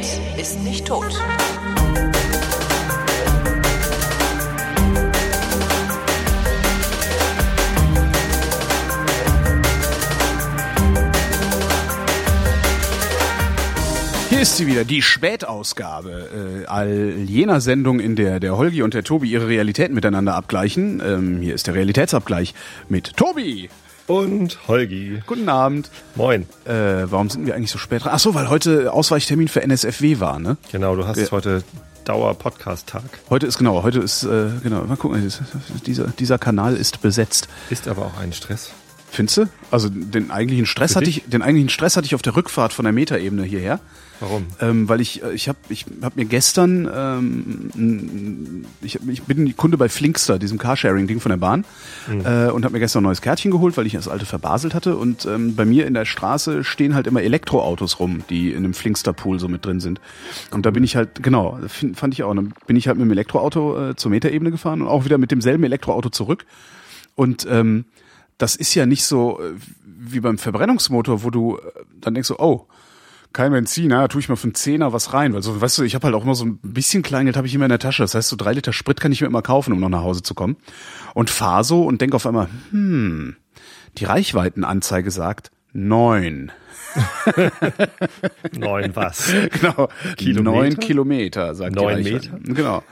Realität ist nicht tot. Hier ist sie wieder, die Spätausgabe äh, all jener Sendung, in der der Holgi und der Tobi ihre Realität miteinander abgleichen. Ähm, hier ist der Realitätsabgleich mit Tobi. Und Holgi. Guten Abend. Moin. Äh, warum sind wir eigentlich so spät dran? Ach so, weil heute Ausweichtermin für NSFW war, ne? Genau, du hast Ja. heute Dauer-Podcast-Tag. Heute ist genau, heute ist äh, genau. Mal gucken, dieser dieser Kanal ist besetzt. Ist aber auch ein Stress. Findest du? Also den eigentlichen Stress hatte ich, den eigentlichen Stress hatte ich auf der Rückfahrt von der Metaebene hierher. Warum? Ähm, weil ich, äh, ich habe ich hab mir gestern, ähm, ich, ich bin Kunde bei Flinkster, diesem Carsharing-Ding von der Bahn, äh, und habe mir gestern ein neues Kärtchen geholt, weil ich das alte verbaselt hatte. Und ähm, bei mir in der Straße stehen halt immer Elektroautos rum, die in einem Flinkster-Pool so mit drin sind. Und da bin ich halt, genau, find, fand ich auch. Dann bin ich halt mit dem Elektroauto äh, zur Metaebene gefahren und auch wieder mit demselben Elektroauto zurück. Und ähm, das ist ja nicht so äh, wie beim Verbrennungsmotor, wo du äh, dann denkst so, oh, kein Benzin, na, tue ich mal für einen Zehner was rein. Weil so, weißt du, ich habe halt auch immer so ein bisschen Kleingeld habe ich immer in der Tasche. Das heißt, so drei Liter Sprit kann ich mir immer kaufen, um noch nach Hause zu kommen. Und fahr so und denk auf einmal, hm, die Reichweitenanzeige sagt neun. Neun was? Genau. Kilometer? Neun Kilometer, sagt Neun die Reichweite. Genau.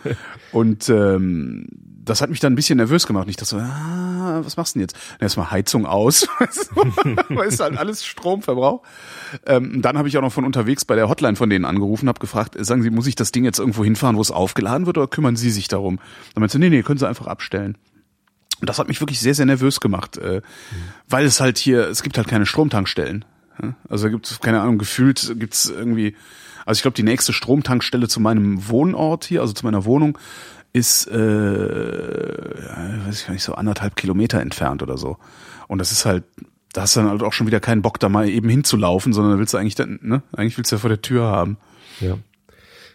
Und ähm, das hat mich dann ein bisschen nervös gemacht. Ich dachte so, ah, was machst du denn jetzt? Erstmal Heizung aus, es halt alles Stromverbrauch. Ähm, dann habe ich auch noch von unterwegs bei der Hotline von denen angerufen, habe gefragt, äh, sagen Sie, muss ich das Ding jetzt irgendwo hinfahren, wo es aufgeladen wird, oder kümmern Sie sich darum? Dann meinte sie, nee, nee, können Sie einfach abstellen. Und das hat mich wirklich sehr, sehr nervös gemacht, äh, weil es halt hier, es gibt halt keine Stromtankstellen. Also gibt es, keine Ahnung, gefühlt gibt es irgendwie, also ich glaube, die nächste Stromtankstelle zu meinem Wohnort hier, also zu meiner Wohnung, ist, äh, weiß ich gar nicht, so anderthalb Kilometer entfernt oder so. Und das ist halt, da hast du dann halt auch schon wieder keinen Bock, da mal eben hinzulaufen, sondern da willst du eigentlich dann, ne, eigentlich willst du ja vor der Tür haben. Ja.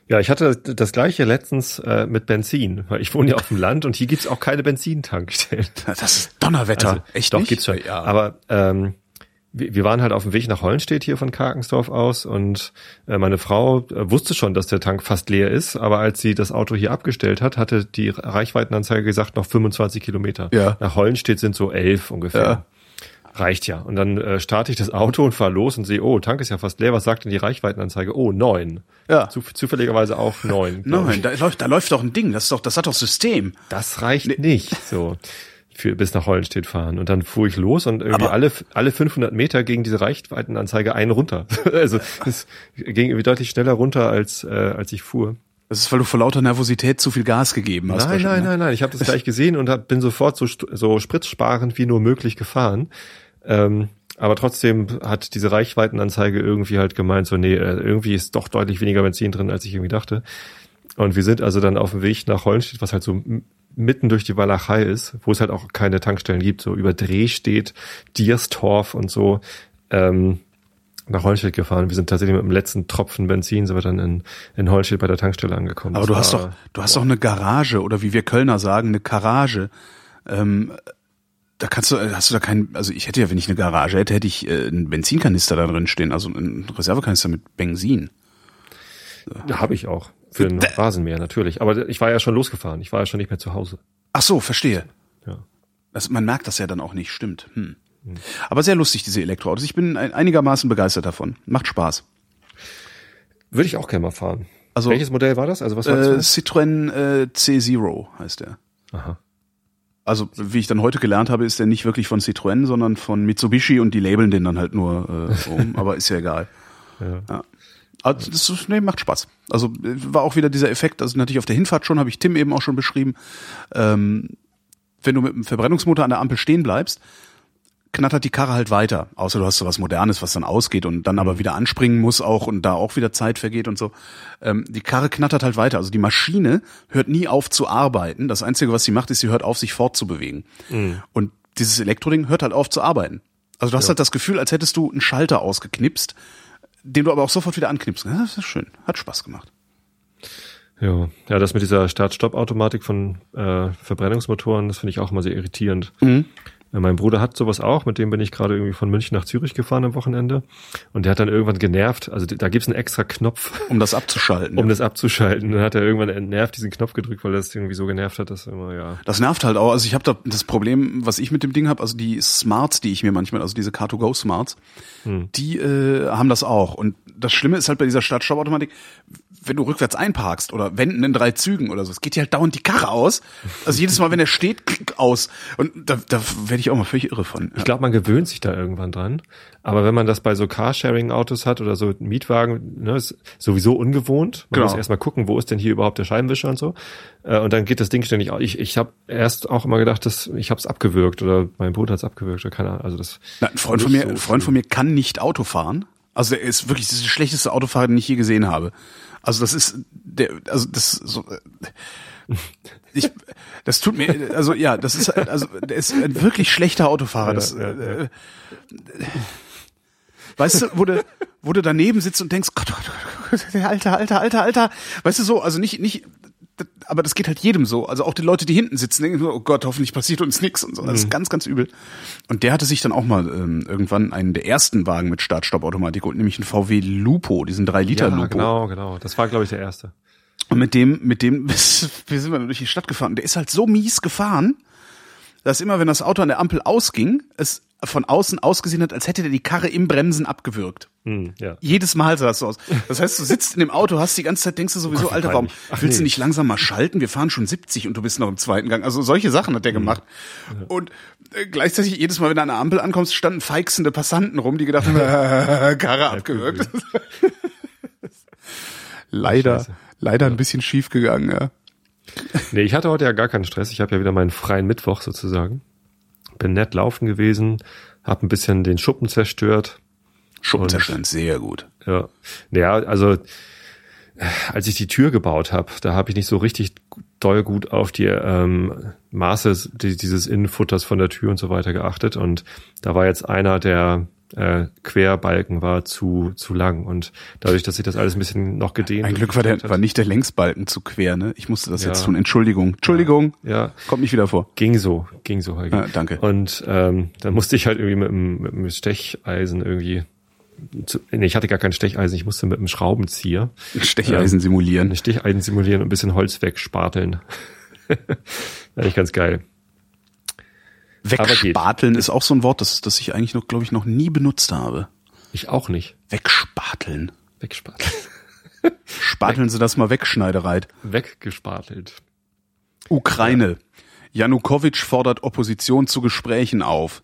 Ja, ich hatte das gleiche letztens äh, mit Benzin, weil ich wohne ja auf dem Land und hier gibt's auch keine Benzintankstellen. Das ist Donnerwetter. Also, Echt doch, nicht? gibt's schon. Ja. Aber ähm, wir, wir waren halt auf dem Weg nach Hollenstedt hier von Karkensdorf aus und äh, meine Frau äh, wusste schon, dass der Tank fast leer ist, aber als sie das Auto hier abgestellt hat, hatte die Reichweitenanzeige gesagt noch 25 Kilometer. Ja. Nach Hollenstedt sind so elf ungefähr. Ja. Reicht ja. Und dann äh, starte ich das Auto und fahre los und sehe, oh, Tank ist ja fast leer. Was sagt denn die Reichweitenanzeige? Oh, neun. Ja. Zu, zufälligerweise auch neun. ich. da läuft, da läuft doch ein Ding. Das ist doch, das hat doch System. Das reicht nicht. So. Für, bis nach Hollenstedt fahren. Und dann fuhr ich los und irgendwie Aber- alle, alle 500 Meter ging diese Reichweitenanzeige einen runter. also es ging irgendwie deutlich schneller runter, als, äh, als ich fuhr. Das ist, weil du vor lauter Nervosität zu viel Gas gegeben hast. Nein, nein, ne? nein, nein. Ich habe das gleich gesehen und hab, bin sofort so, so spritzsparend wie nur möglich gefahren. Ähm, aber trotzdem hat diese Reichweitenanzeige irgendwie halt gemeint, so, nee, äh, irgendwie ist doch deutlich weniger Benzin drin, als ich irgendwie dachte. Und wir sind also dann auf dem Weg nach Hollenstedt, was halt so mitten durch die Walachei ist, wo es halt auch keine Tankstellen gibt, so über Dreh steht, Dierstorf und so, ähm, nach Hollenstedt gefahren. Wir sind tatsächlich mit dem letzten Tropfen Benzin sind wir dann in, in Hollenstedt bei der Tankstelle angekommen. Aber Das du hast doch, du hast doch eine Garage oder wie wir Kölner sagen, eine Garage. Ähm, da kannst du, hast du da keinen, also ich hätte ja, wenn ich eine Garage hätte, hätte ich äh, einen Benzinkanister da drin stehen, also einen Reservekanister mit Benzin. Ja, habe ich auch. Für den Rasenmäher, natürlich. Aber ich war ja schon losgefahren. Ich war ja schon nicht mehr zu Hause. Ach so, verstehe. Ja. Das, man merkt das ja dann auch nicht, stimmt. Hm. Aber sehr lustig, diese Elektroautos. Ich bin ein, einigermaßen begeistert davon. Macht Spaß. Würde ich auch gerne mal fahren. Also- Welches Modell war das? Also was war Äh, das? Citroën äh, C0 heißt der. Aha. Also, wie ich dann heute gelernt habe, ist der nicht wirklich von Citroën, sondern von Mitsubishi und die labeln den dann halt nur äh, um, aber ist ja egal. Ja. Also das nee, macht Spaß. Also war auch wieder dieser Effekt, also natürlich auf der Hinfahrt schon, habe ich Tim eben auch schon beschrieben. Ähm, wenn du mit dem Verbrennungsmotor an der Ampel stehen bleibst, knattert die Karre halt weiter. Außer du hast so was Modernes, was dann ausgeht und dann aber wieder anspringen muss auch und da auch wieder Zeit vergeht und so. Ähm, die Karre knattert halt weiter. Also die Maschine hört nie auf zu arbeiten. Das Einzige, was sie macht, ist, sie hört auf, sich fortzubewegen. Und dieses Elektroding hört halt auf zu arbeiten. Also du hast halt das Gefühl, als hättest du einen Schalter ausgeknipst, den du aber auch sofort wieder anknipst. Ja, das ist schön. Hat Spaß gemacht. Ja. ja, das mit dieser Start-Stopp-Automatik von äh, Verbrennungsmotoren, das finde ich auch immer sehr irritierend. Mhm. Äh, Mein Bruder hat sowas auch, mit dem bin ich gerade irgendwie von München nach Zürich gefahren am Wochenende. Und der hat dann irgendwann genervt, also da gibt's einen extra Knopf, Um das abzuschalten. um das abzuschalten. Dann hat er irgendwann entnervt diesen Knopf gedrückt, weil das irgendwie so genervt hat, dass immer, ja. Das nervt halt auch. Also ich habe da das Problem, was ich mit dem Ding habe, also die Smarts, die ich mir manchmal, also diese Car2Go Smarts, die äh, haben das auch. Und das Schlimme ist halt bei dieser Start-Stopp-Automatik, wenn du rückwärts einparkst oder wenden in drei Zügen oder so, es geht dir halt dauernd die Karre aus. Also jedes Mal, wenn er steht, klick aus. Und da, da werde ich auch mal völlig irre von. Ich glaube, man gewöhnt sich da irgendwann dran. Aber wenn man das bei so Carsharing-Autos hat oder so Mietwagen, ne, ist sowieso ungewohnt. Man Genau. muss erstmal gucken, wo ist denn hier überhaupt der Scheibenwischer und so. Äh, Und dann geht das Ding ständig aus. Ich, ich habe erst auch immer gedacht, dass ich habe es abgewürgt oder mein Bruder hat es abgewürgt oder keine Ahnung. Also das Na, ein Freund von mir, ein Freund von mir kann nicht Auto fahren. Also er ist wirklich das ist der schlechteste Autofahrer, den ich je gesehen habe. Also das ist der, also das so. äh, Ich, das tut mir, also ja, das ist, also der ist ein wirklich schlechter Autofahrer. Das, ja, ja. Äh, weißt du, wo du, wo du daneben sitzt und denkst, Gott, Gott, Gott, Gott, der Alter, Alter, Alter, Alter, weißt du so, also nicht, nicht, aber das geht halt jedem so. Also auch die Leute, die hinten sitzen, denken so, oh Gott, hoffentlich passiert uns nichts und so. Das ist ganz, ganz übel. Und der hatte sich dann auch mal ähm, irgendwann einen der ersten Wagen mit Start-Stopp-Automatik geholt, nämlich einen VW Lupo, diesen 3 Liter ja, Lupo. genau, genau. Das war glaube ich der erste. Und mit dem, mit dem, wir sind wir durch die Stadt gefahren. Der ist halt so mies gefahren, dass immer, wenn das Auto an der Ampel ausging, es von außen ausgesehen hat, als hätte der die Karre im Bremsen abgewürgt. Hm, ja. Jedes Mal sah es so aus. Das heißt, du sitzt in dem Auto, hast die ganze Zeit, denkst du sowieso, Oh Gott, Alter, warum. Ach, willst du nee. nicht langsam mal schalten? Wir fahren schon 70 und du bist noch im zweiten Gang. Also solche Sachen hat der Hm. gemacht. Und äh, gleichzeitig jedes Mal, wenn du an der Ampel ankommst, standen feixende Passanten rum, die gedacht haben, äh, Karre abgewürgt. leider, Scheiße. leider ein bisschen schief gegangen, ja. Nee, ich hatte heute ja gar keinen Stress. Ich habe ja wieder meinen freien Mittwoch sozusagen. Bin nett laufen gewesen, habe ein bisschen den Schuppen zerstört. Schuppen zerstören, sehr gut. Ja, ja also äh, als ich die Tür gebaut habe, da habe ich nicht so richtig doll gut auf die ähm, Maße die, dieses Innenfutters von der Tür und so weiter geachtet. Und da war jetzt einer der äh, Querbalken war zu zu lang und dadurch, dass ich das alles ein bisschen noch gedehnt Ein Glück war, der, gestreckt war hat, nicht der Längsbalken zu quer, ne? Ich musste das Ja. jetzt tun. Entschuldigung. Entschuldigung. ja Kommt nicht wieder vor. ging so, ging so Holgi. Ja, danke. Und ähm, dann musste ich halt irgendwie mit, dem- mit dem Stecheisen irgendwie zu, nee, ich hatte gar kein Stecheisen, ich musste mit einem Schraubenzieher Stecheisen simulieren. ein Stecheisen simulieren und ein bisschen Holz wegsparteln. Eigentlich ganz geil. Wegspateln ist auch so ein Wort, das, das ich eigentlich noch, glaube ich, noch nie benutzt habe. Ich auch nicht. Wegspateln. Wegspateln. Spateln Sie das mal weg, Schneidereit. Weggespartelt. Ukraine. Janukowitsch fordert Opposition zu Gesprächen auf.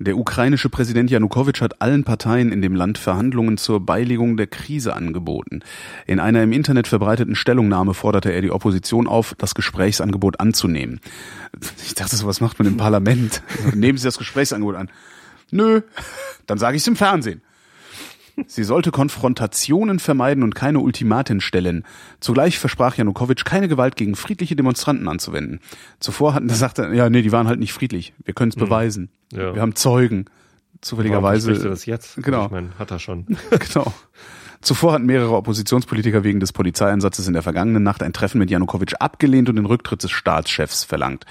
Der ukrainische Präsident Janukowitsch hat allen Parteien in dem Land Verhandlungen zur Beilegung der Krise angeboten. In einer im Internet verbreiteten Stellungnahme forderte er die Opposition auf, das Gesprächsangebot anzunehmen. Ich dachte so, was macht man im Parlament? Nehmen Sie das Gesprächsangebot an. Nö, dann sage ich es im Fernsehen. Sie sollte Konfrontationen vermeiden und keine Ultimaten stellen. Zugleich versprach Janukowitsch, keine Gewalt gegen friedliche Demonstranten anzuwenden. Zuvor hatten, sagte er, ja, nee, die waren halt nicht friedlich. Wir können es beweisen. Ja. Wir haben Zeugen. Warum Zufälligerweise. spricht er das jetzt? Genau. Ich meine, hat er schon. genau. Zuvor hatten mehrere Oppositionspolitiker wegen des Polizeieinsatzes in der vergangenen Nacht ein Treffen mit Janukowitsch abgelehnt und den Rücktritt des Staatschefs verlangt.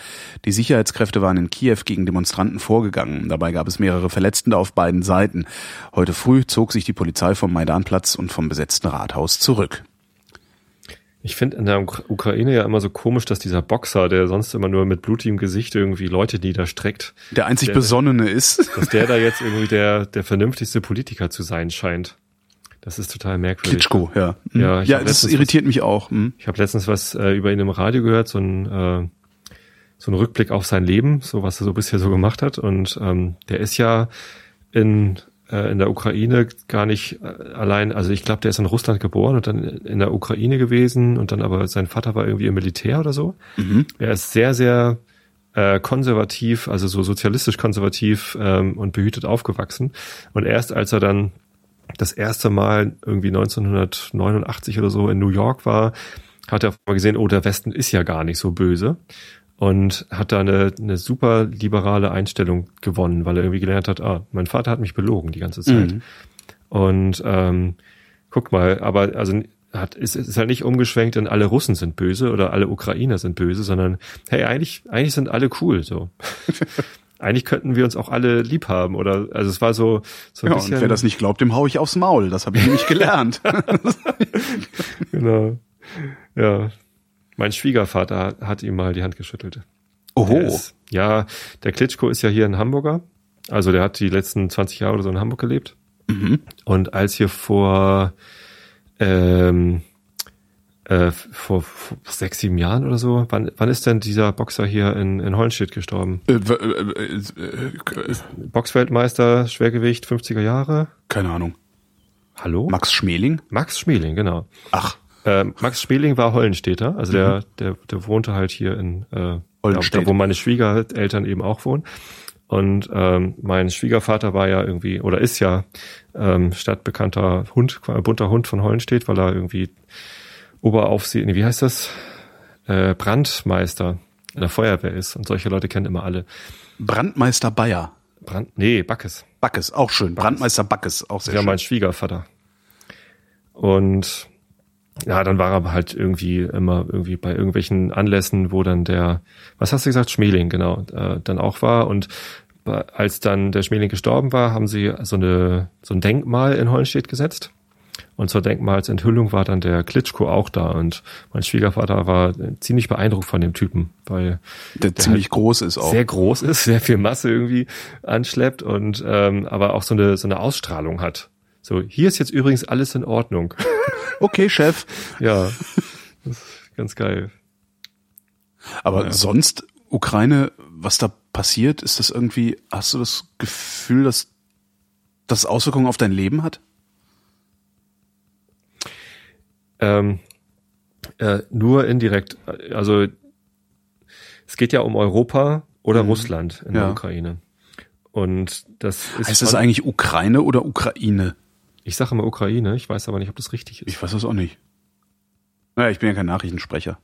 Die Sicherheitskräfte waren in Kiew gegen Demonstranten vorgegangen. Dabei gab es mehrere Verletzte auf beiden Seiten. Heute früh zog sich die Polizei vom Maidanplatz und vom besetzten Rathaus zurück. Ich finde in der Uk- Ukraine ja immer so komisch, dass dieser Boxer, der sonst immer nur mit blutigem Gesicht irgendwie Leute niederstreckt, Der einzig Der- Besonnene ist. dass der da jetzt irgendwie der, der vernünftigste Politiker zu sein scheint. Das ist total merkwürdig. Klitschko, ja. Mhm. Ja, ja das irritiert mich auch. Mhm. Ich habe letztens was äh, über ihn im Radio gehört, so ein, äh, so ein Rückblick auf sein Leben, so was er so bisher so gemacht hat. Und ähm, der ist ja in, äh, in der Ukraine gar nicht äh, allein, also ich glaube, der ist in Russland geboren und dann in der Ukraine gewesen und dann aber sein Vater war irgendwie im Militär oder so. Er ist sehr, sehr äh, konservativ, also so sozialistisch konservativ ähm, und behütet aufgewachsen. Und erst als er dann das erste Mal irgendwie 1989 oder so in New York war, hat er einmal gesehen, oh, der Westen ist ja gar nicht so böse. Und hat da eine, eine super liberale Einstellung gewonnen, weil er irgendwie gelernt hat, ah, mein Vater hat mich belogen die ganze Zeit. Mhm. Und ähm, guck mal, aber also hat, ist, ist halt nicht umgeschwenkt in alle Russen sind böse oder alle Ukrainer sind böse, sondern hey, eigentlich, eigentlich sind alle cool so. eigentlich könnten wir uns auch alle lieb haben oder also es war so so ein ja, bisschen. Und wer das nicht glaubt, dem hau ich aufs Maul. Das habe ich nämlich gelernt. genau. Ja. Mein Schwiegervater hat ihm mal die Hand geschüttelt. Oho. Ist, ja, der Klitschko ist ja hier ein Hamburger. Also der hat die letzten 20 Jahre oder so in Hamburg gelebt. Mhm. Und als hier vor ähm, äh, vor, vor sechs, sieben Jahren oder so. Wann, wann ist denn dieser Boxer hier in, in Hollenstedt gestorben? Äh, äh, äh, äh Boxweltmeister, Schwergewicht, 50er Jahre? Keine Ahnung. Hallo? Max Schmeling? Max Schmeling, genau. Ach. Äh, Max Schmeling war Hollenstädter, also der, mhm. der, der wohnte halt hier in äh, da, wo meine Schwiegereltern eben auch wohnen. Und ähm, mein Schwiegervater war ja irgendwie, oder ist ja ähm, stadtbekannter Hund, bunter Hund von Hollenstedt, weil er irgendwie Oberaufseher, nee, wie heißt das? Äh, Brandmeister in der Feuerwehr ist. Und solche Leute kennen immer alle. Brandmeister Bayer. Brand, nee, Backes. Backes, auch schön. Backes. Brandmeister Backes, auch sehr ja, schön. Ja, mein Schwiegervater. Und ja, dann war er halt irgendwie immer irgendwie bei irgendwelchen Anlässen, wo dann der, was hast du gesagt, Schmeling, genau, äh, dann auch war. Und als dann der Schmeling gestorben war, haben sie so eine so ein Denkmal in Hollenstedt gesetzt. Und zur Denkmalsenthüllung war dann der Klitschko auch da und mein Schwiegervater war ziemlich beeindruckt von dem Typen, weil der, der ziemlich groß ist auch. Sehr groß ist, sehr viel Masse irgendwie anschleppt und ähm, aber auch so eine so eine Ausstrahlung hat. So, hier ist jetzt übrigens alles in Ordnung. okay, Chef. ja, das ist ganz geil. Aber ja. sonst Ukraine, was da passiert, ist das irgendwie, hast du das Gefühl, dass das Auswirkungen auf dein Leben hat? Ähm, äh, nur indirekt. Also es geht ja um Europa oder mhm. Russland in ja. der Ukraine. Und das ist. Heißt das eigentlich Ukraine oder Ukraine? Ich sage immer Ukraine, ich weiß aber nicht, ob das richtig ist. Ich weiß das auch nicht. Naja, ich bin ja kein Nachrichtensprecher.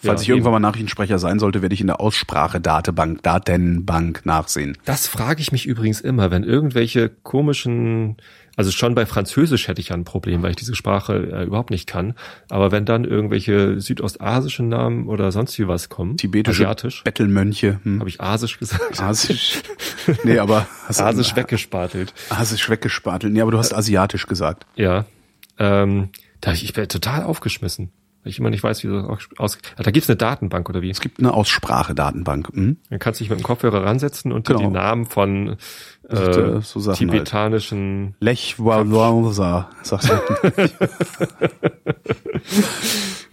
Falls ja, ich irgendwann mal Nachrichtensprecher sein sollte, werde ich in der Aussprache-Datenbank, Datenbank nachsehen. Das frage ich mich übrigens immer, wenn irgendwelche komischen, also schon bei Französisch hätte ich ja ein Problem, weil ich diese Sprache äh, überhaupt nicht kann. Aber wenn dann irgendwelche südostasischen Namen oder sonst wie was kommen, tibetische Asiatisch, Bettelmönche, hm. habe ich Asisch gesagt? Asisch. Nee, aber hast Asisch weggespartelt. Asisch weggespartelt. Nee, aber du hast asiatisch gesagt. Ja. Ähm, da ich, ich wäre total aufgeschmissen weil ich immer nicht weiß, wie das aus. Da gibt's eine Datenbank oder wie? Es gibt eine Aussprache-Datenbank. Mhm. Dann kannst du dich mit dem Kopfhörer ransetzen und genau. die Namen von äh, so halt. tibetanischen halt. Lech Walwalsa, sagst du.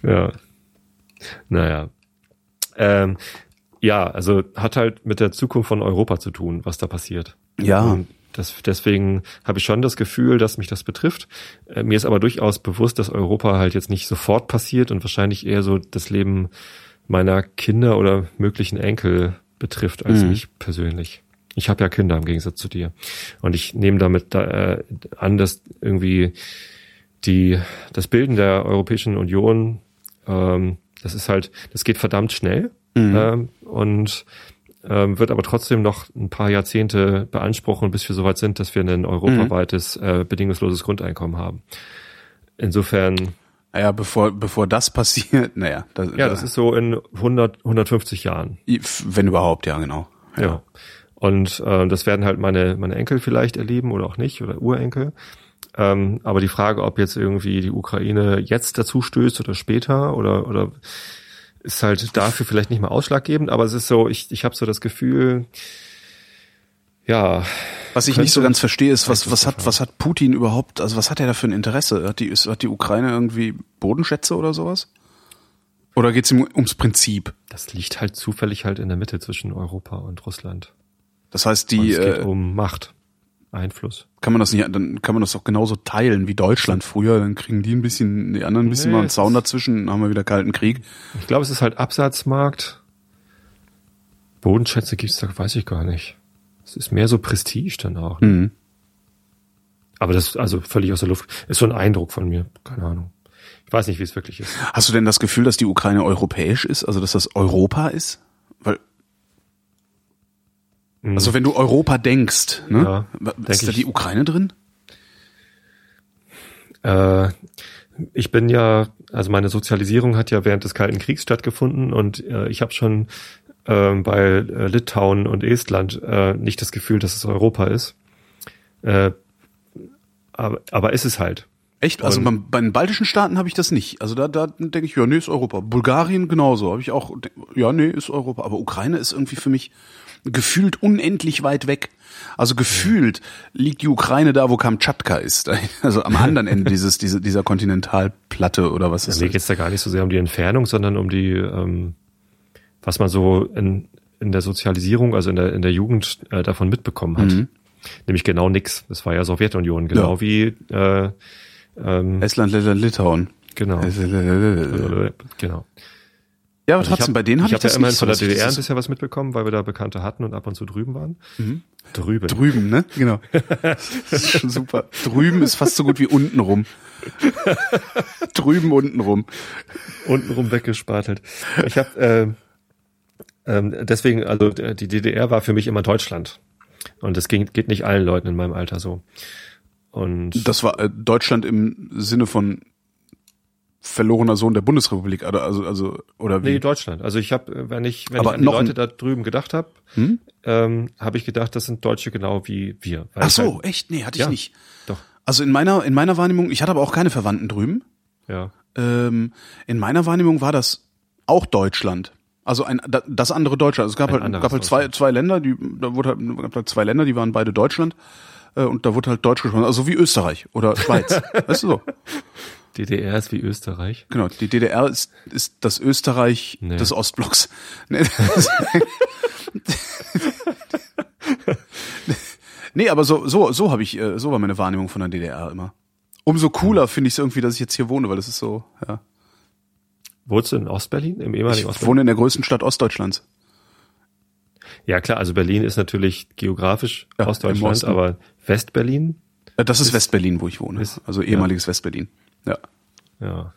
ja. Naja. Ähm, ja, also hat halt mit der Zukunft von Europa zu tun, was da passiert. Ja. Und das, deswegen habe ich schon das Gefühl, dass mich das betrifft. Äh, mir ist aber durchaus bewusst, dass Europa halt jetzt nicht sofort passiert und wahrscheinlich eher so das Leben meiner Kinder oder möglichen Enkel betrifft als mhm. mich persönlich. Ich habe ja Kinder im Gegensatz zu dir. Und ich nehme damit da, äh, an, dass irgendwie die, das Bilden der Europäischen Union, ähm, das ist halt, das geht verdammt schnell. Mhm. Ähm, und ähm, wird aber trotzdem noch ein paar Jahrzehnte beanspruchen, bis wir soweit sind, dass wir ein europaweites mhm. äh, bedingungsloses Grundeinkommen haben. Insofern. Naja, bevor, bevor das passiert, naja. Das, ja, das ist so in 100, 150 Jahren. Wenn überhaupt, ja, genau. Ja. ja. Und äh, das werden halt meine, meine Enkel vielleicht erleben oder auch nicht oder Urenkel. Ähm, aber die Frage, ob jetzt irgendwie die Ukraine jetzt dazu stößt oder später oder, oder ist halt dafür vielleicht nicht mal ausschlaggebend, aber es ist so, ich, ich habe so das Gefühl, ja. Was ich nicht so ganz verstehe, ist, was, was hat, was hat Putin überhaupt, also was hat er da für ein Interesse? Hat die, hat die Ukraine irgendwie Bodenschätze oder sowas? Oder geht's ihm ums Prinzip? Das liegt halt zufällig halt in der Mitte zwischen Europa und Russland. Das heißt, die. Und es geht äh, um Macht. Einfluss. Kann man das nicht, dann kann man das doch genauso teilen wie Deutschland früher, dann kriegen die ein bisschen, die anderen ein bisschen nee, mal einen Zaun dazwischen, dann haben wir wieder kalten Krieg. Ich glaube, es ist halt Absatzmarkt. Bodenschätze gibt's da, weiß ich gar nicht. Es ist mehr so Prestige dann auch. Ne? Mhm. Aber das, also völlig aus der Luft, ist so ein Eindruck von mir, keine Ahnung. Ich weiß nicht, wie es wirklich ist. Hast du denn das Gefühl, dass die Ukraine europäisch ist, also dass das Europa ist? Mhm. Also wenn du Europa denkst, ne? Ja, ist da die Ukraine drin? Äh, ich bin ja, also meine Sozialisierung hat ja während des Kalten Kriegs stattgefunden und äh, ich habe schon äh, bei Litauen und Estland äh, nicht das Gefühl, dass es Europa ist. Äh, aber, aber ist es halt. Echt? Also bei, bei den baltischen Staaten habe ich das nicht. Also da, da denke ich, ja, nee, ist Europa. Bulgarien genauso. Habe ich auch, ja, nee, ist Europa. Aber Ukraine ist irgendwie für mich gefühlt unendlich weit weg. Also gefühlt liegt die Ukraine da, wo Kamtschatka ist. Also am anderen Ende dieses, diese, dieser Kontinentalplatte oder was ist ja, Mir geht's da gar nicht so sehr um die Entfernung, sondern um die, ähm, was man so in, in der Sozialisierung, also in der, in der Jugend äh, davon mitbekommen hat. Mhm. Nämlich genau nix. Das war ja Sowjetunion, genau ja. wie äh, ähm, Estland, Lettland, Litauen. Genau. genau. Ja, aber also trotzdem, hab, bei denen habe ich, hab das ja immerhin von der DDR ein bisschen was mitbekommen, weil wir da Bekannte hatten und ab und zu drüben waren. Mhm. Drüben. Drüben, ne? Genau. das ist schon super. Drüben ist fast so gut wie untenrum. drüben, untenrum. Untenrum weggespartelt. Ich habe äh, ähm, deswegen, also die DDR war für mich immer Deutschland. Und das ging, geht nicht allen Leuten in meinem Alter so. Und das war äh, Deutschland im Sinne von verlorener Sohn der Bundesrepublik, also also, also oder wie? Nee, Deutschland. Also ich habe, wenn ich wenn Aber ich an die Leute da drüben gedacht habe, hm? ähm, habe ich gedacht, das sind Deutsche genau wie wir. Ach so, halt, echt? Nee, hatte ich ja, nicht. Doch. Also in meiner in meiner Wahrnehmung, ich hatte aber auch keine Verwandten drüben. Ja. Ähm, in meiner Wahrnehmung war das auch Deutschland. Also ein das andere Deutschland. Also es gab ein halt gab halt zwei zwei Länder, die da wurde halt, gab halt zwei Länder, die waren beide Deutschland äh, und da wurde halt Deutsch gesprochen, also wie Österreich oder Schweiz, weißt du so. DDR ist wie Österreich. Genau, die DDR ist, ist das Österreich nee. des Ostblocks. nee, aber so, so, so habe ich, äh, so war meine Wahrnehmung von der DDR immer. Umso cooler finde ich es irgendwie, dass ich jetzt hier wohne, weil das ist so, ja. Wohnst du in Ostberlin, im ehemaligen Ich wohne in der größten Stadt Ostdeutschlands. Ja klar, also Berlin ist natürlich geografisch ja, Ostdeutschland, aber Westberlin? Das ist Westberlin, wo ich wohne. Ist, also ehemaliges ja. Westberlin. Ja. Ja.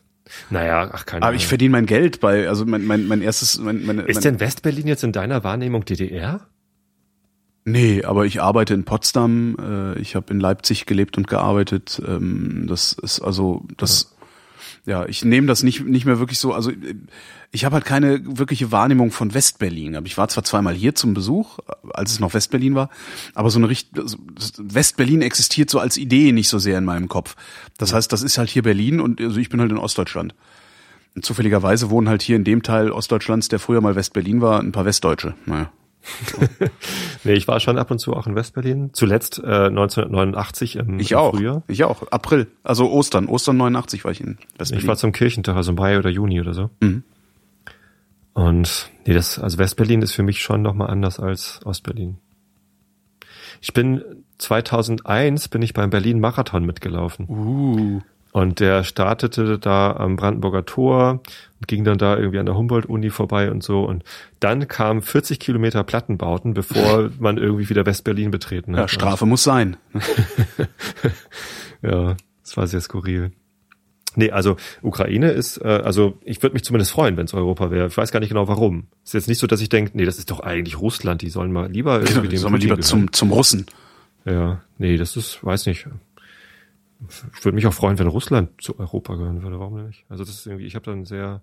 Naja, ach keine Aber ich verdiene mein Geld bei, also mein, mein, mein erstes, mein, meine, Ist denn Westberlin jetzt in deiner Wahrnehmung DDR? Nee, aber ich arbeite in Potsdam, äh, ich habe in Leipzig gelebt und gearbeitet. Ähm, das ist also das ja, ich nehme das nicht nicht mehr wirklich so. Also ich habe halt keine wirkliche Wahrnehmung von Westberlin. Aber ich war zwar zweimal hier zum Besuch, als es noch Westberlin war, aber so eine Richt also Westberlin existiert so als Idee nicht so sehr in meinem Kopf. Das heißt, das ist halt hier Berlin und also ich bin halt in Ostdeutschland. Und zufälligerweise wohnen halt hier in dem Teil Ostdeutschlands, der früher mal Westberlin war, ein paar Westdeutsche. Naja. nee, ich war schon ab und zu auch in Westberlin. Zuletzt äh, 1989 im, ich im auch. Frühjahr. Ich auch. April. Also Ostern. Ostern 89 war ich in Westberlin. Ich war zum Kirchentag, also Mai oder Juni oder so. Mhm. Und nee, das, also Westberlin ist für mich schon nochmal anders als Ostberlin. Ich bin 2001 bin ich beim Berlin Marathon mitgelaufen. Uh. Und der startete da am Brandenburger Tor und ging dann da irgendwie an der Humboldt-Uni vorbei und so. Und dann kamen 40 Kilometer Plattenbauten, bevor man irgendwie wieder West-Berlin betreten hat. Ja, Strafe muss sein. ja, das war sehr skurril. Nee, also Ukraine ist, äh, also ich würde mich zumindest freuen, wenn es Europa wäre. Ich weiß gar nicht genau warum. Ist jetzt nicht so, dass ich denke, nee, das ist doch eigentlich Russland, die sollen mal lieber irgendwie genau, dem sollen wir lieber zum, zum Russen. Ja, nee, das ist, weiß nicht ich würde mich auch freuen, wenn Russland zu Europa gehören würde. Warum nicht? Also das ist irgendwie, ich habe da ein sehr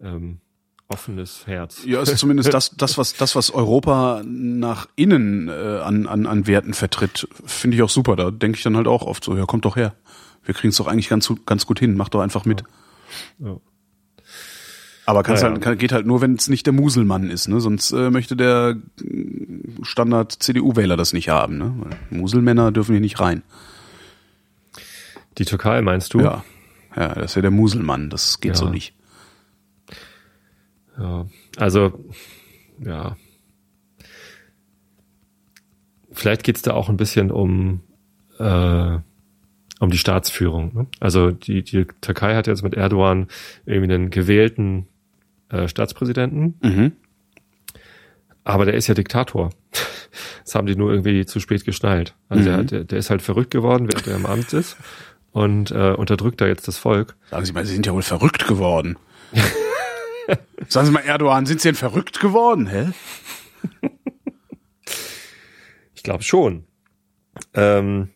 ähm, offenes Herz. Ja, ist zumindest das, das was das was Europa nach innen äh, an, an an Werten vertritt, finde ich auch super. Da denke ich dann halt auch oft so, ja, kommt doch her. Wir kriegen es doch eigentlich ganz ganz gut hin. Mach doch einfach mit. Ja. ja. Aber kann's ja, halt, kann, geht halt nur, wenn es nicht der Muselmann ist, ne? Sonst äh, möchte der Standard CDU-Wähler das nicht haben, ne? Muselmänner dürfen hier nicht rein. Die Türkei meinst du? Ja. Ja, das ist ja der Muselmann, das geht ja. so nicht. Ja, also, ja. Vielleicht geht's da auch ein bisschen um, äh, um die Staatsführung. Ne? Also die, die Türkei hat jetzt mit Erdogan irgendwie einen gewählten äh, Staatspräsidenten. Mhm. Aber der ist ja Diktator. Das haben die nur irgendwie zu spät geschnallt. Also mhm. der, der ist halt verrückt geworden, während er im Amt ist und äh, unterdrückt da jetzt das Volk. Sagen Sie mal, Sie sind ja wohl verrückt geworden. Sagen Sie mal, Erdogan, sind Sie denn verrückt geworden, hä? ich glaube schon. Ähm,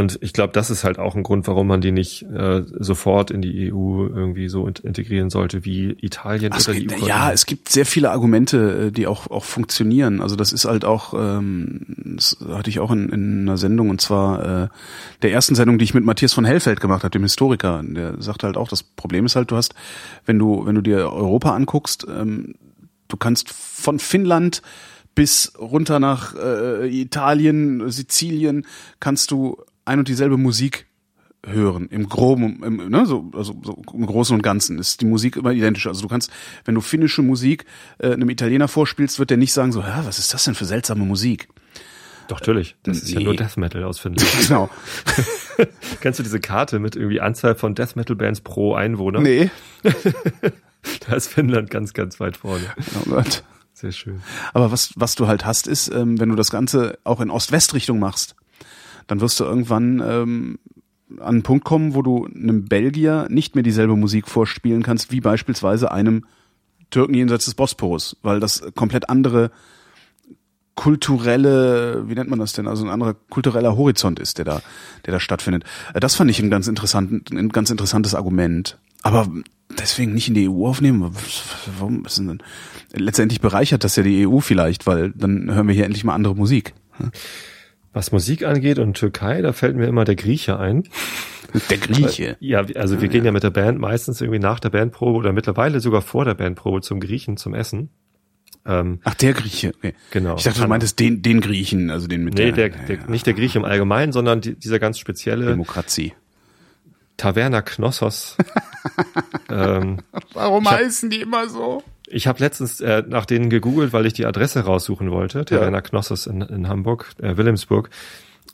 Und ich glaube, das ist halt auch ein Grund, warum man die nicht äh, sofort in die EU irgendwie so integrieren sollte wie Italien also, oder die EU. Ja, es gibt sehr viele Argumente, äh, die auch auch funktionieren. Also das ist halt auch, ähm, das hatte ich auch in, in einer Sendung und zwar äh, der ersten Sendung, die ich mit Matthias von Hellfeld gemacht habe, dem Historiker. Der sagte halt auch, das Problem ist halt, du hast, wenn du wenn du dir Europa anguckst, ähm, du kannst von Finnland bis runter nach äh, Italien, Sizilien, kannst du ein und dieselbe Musik hören im groben im, ne, so, also so im Großen und Ganzen ist die Musik immer identisch. Also du kannst wenn du finnische Musik äh, einem Italiener vorspielst wird der nicht sagen so ja was ist das denn für seltsame Musik? Doch natürlich. Das ist nee. ja nur Death Metal aus Finnland genau. Kennst du diese Karte mit irgendwie Anzahl von Death Metal Bands pro Einwohner? Nee. Da ist Finnland ganz ganz weit vorne. Oh Gott. Sehr schön. Aber was was du halt hast ist ähm, wenn du das Ganze auch in Ost-West-Richtung machst dann wirst du irgendwann ähm, an einen Punkt kommen, wo du einem Belgier nicht mehr dieselbe Musik vorspielen kannst, wie beispielsweise einem Türken jenseits des Bosporus, weil das komplett andere kulturelle, wie nennt man das denn, also ein anderer kultureller Horizont ist, der da, der da stattfindet. Äh, das fand ich ein ganz interessant, ein ganz interessantes Argument. Aber deswegen nicht in die EU aufnehmen. Warum ist denn letztendlich bereichert das ja die EU vielleicht, weil dann hören wir hier endlich mal andere Musik. Was Musik angeht und Türkei, da fällt mir immer der Grieche ein. Der Grieche. Ja, also wir gehen ja mit der Band meistens irgendwie nach der Bandprobe oder mittlerweile sogar vor der Bandprobe zum Griechen zum Essen. Ähm, Ach, der Grieche. Okay. Genau. Ich dachte, du meintest den, den Griechen, also den mit nee, der, der, der nicht der Grieche im Allgemeinen, sondern die, dieser ganz spezielle Demokratie. Taverna Knossos. ähm, Warum heißen die immer so? Ich habe letztens äh, nach denen gegoogelt, weil ich die Adresse raussuchen wollte. Taverna ja. Knossos in, in Hamburg, äh, Wilhelmsburg.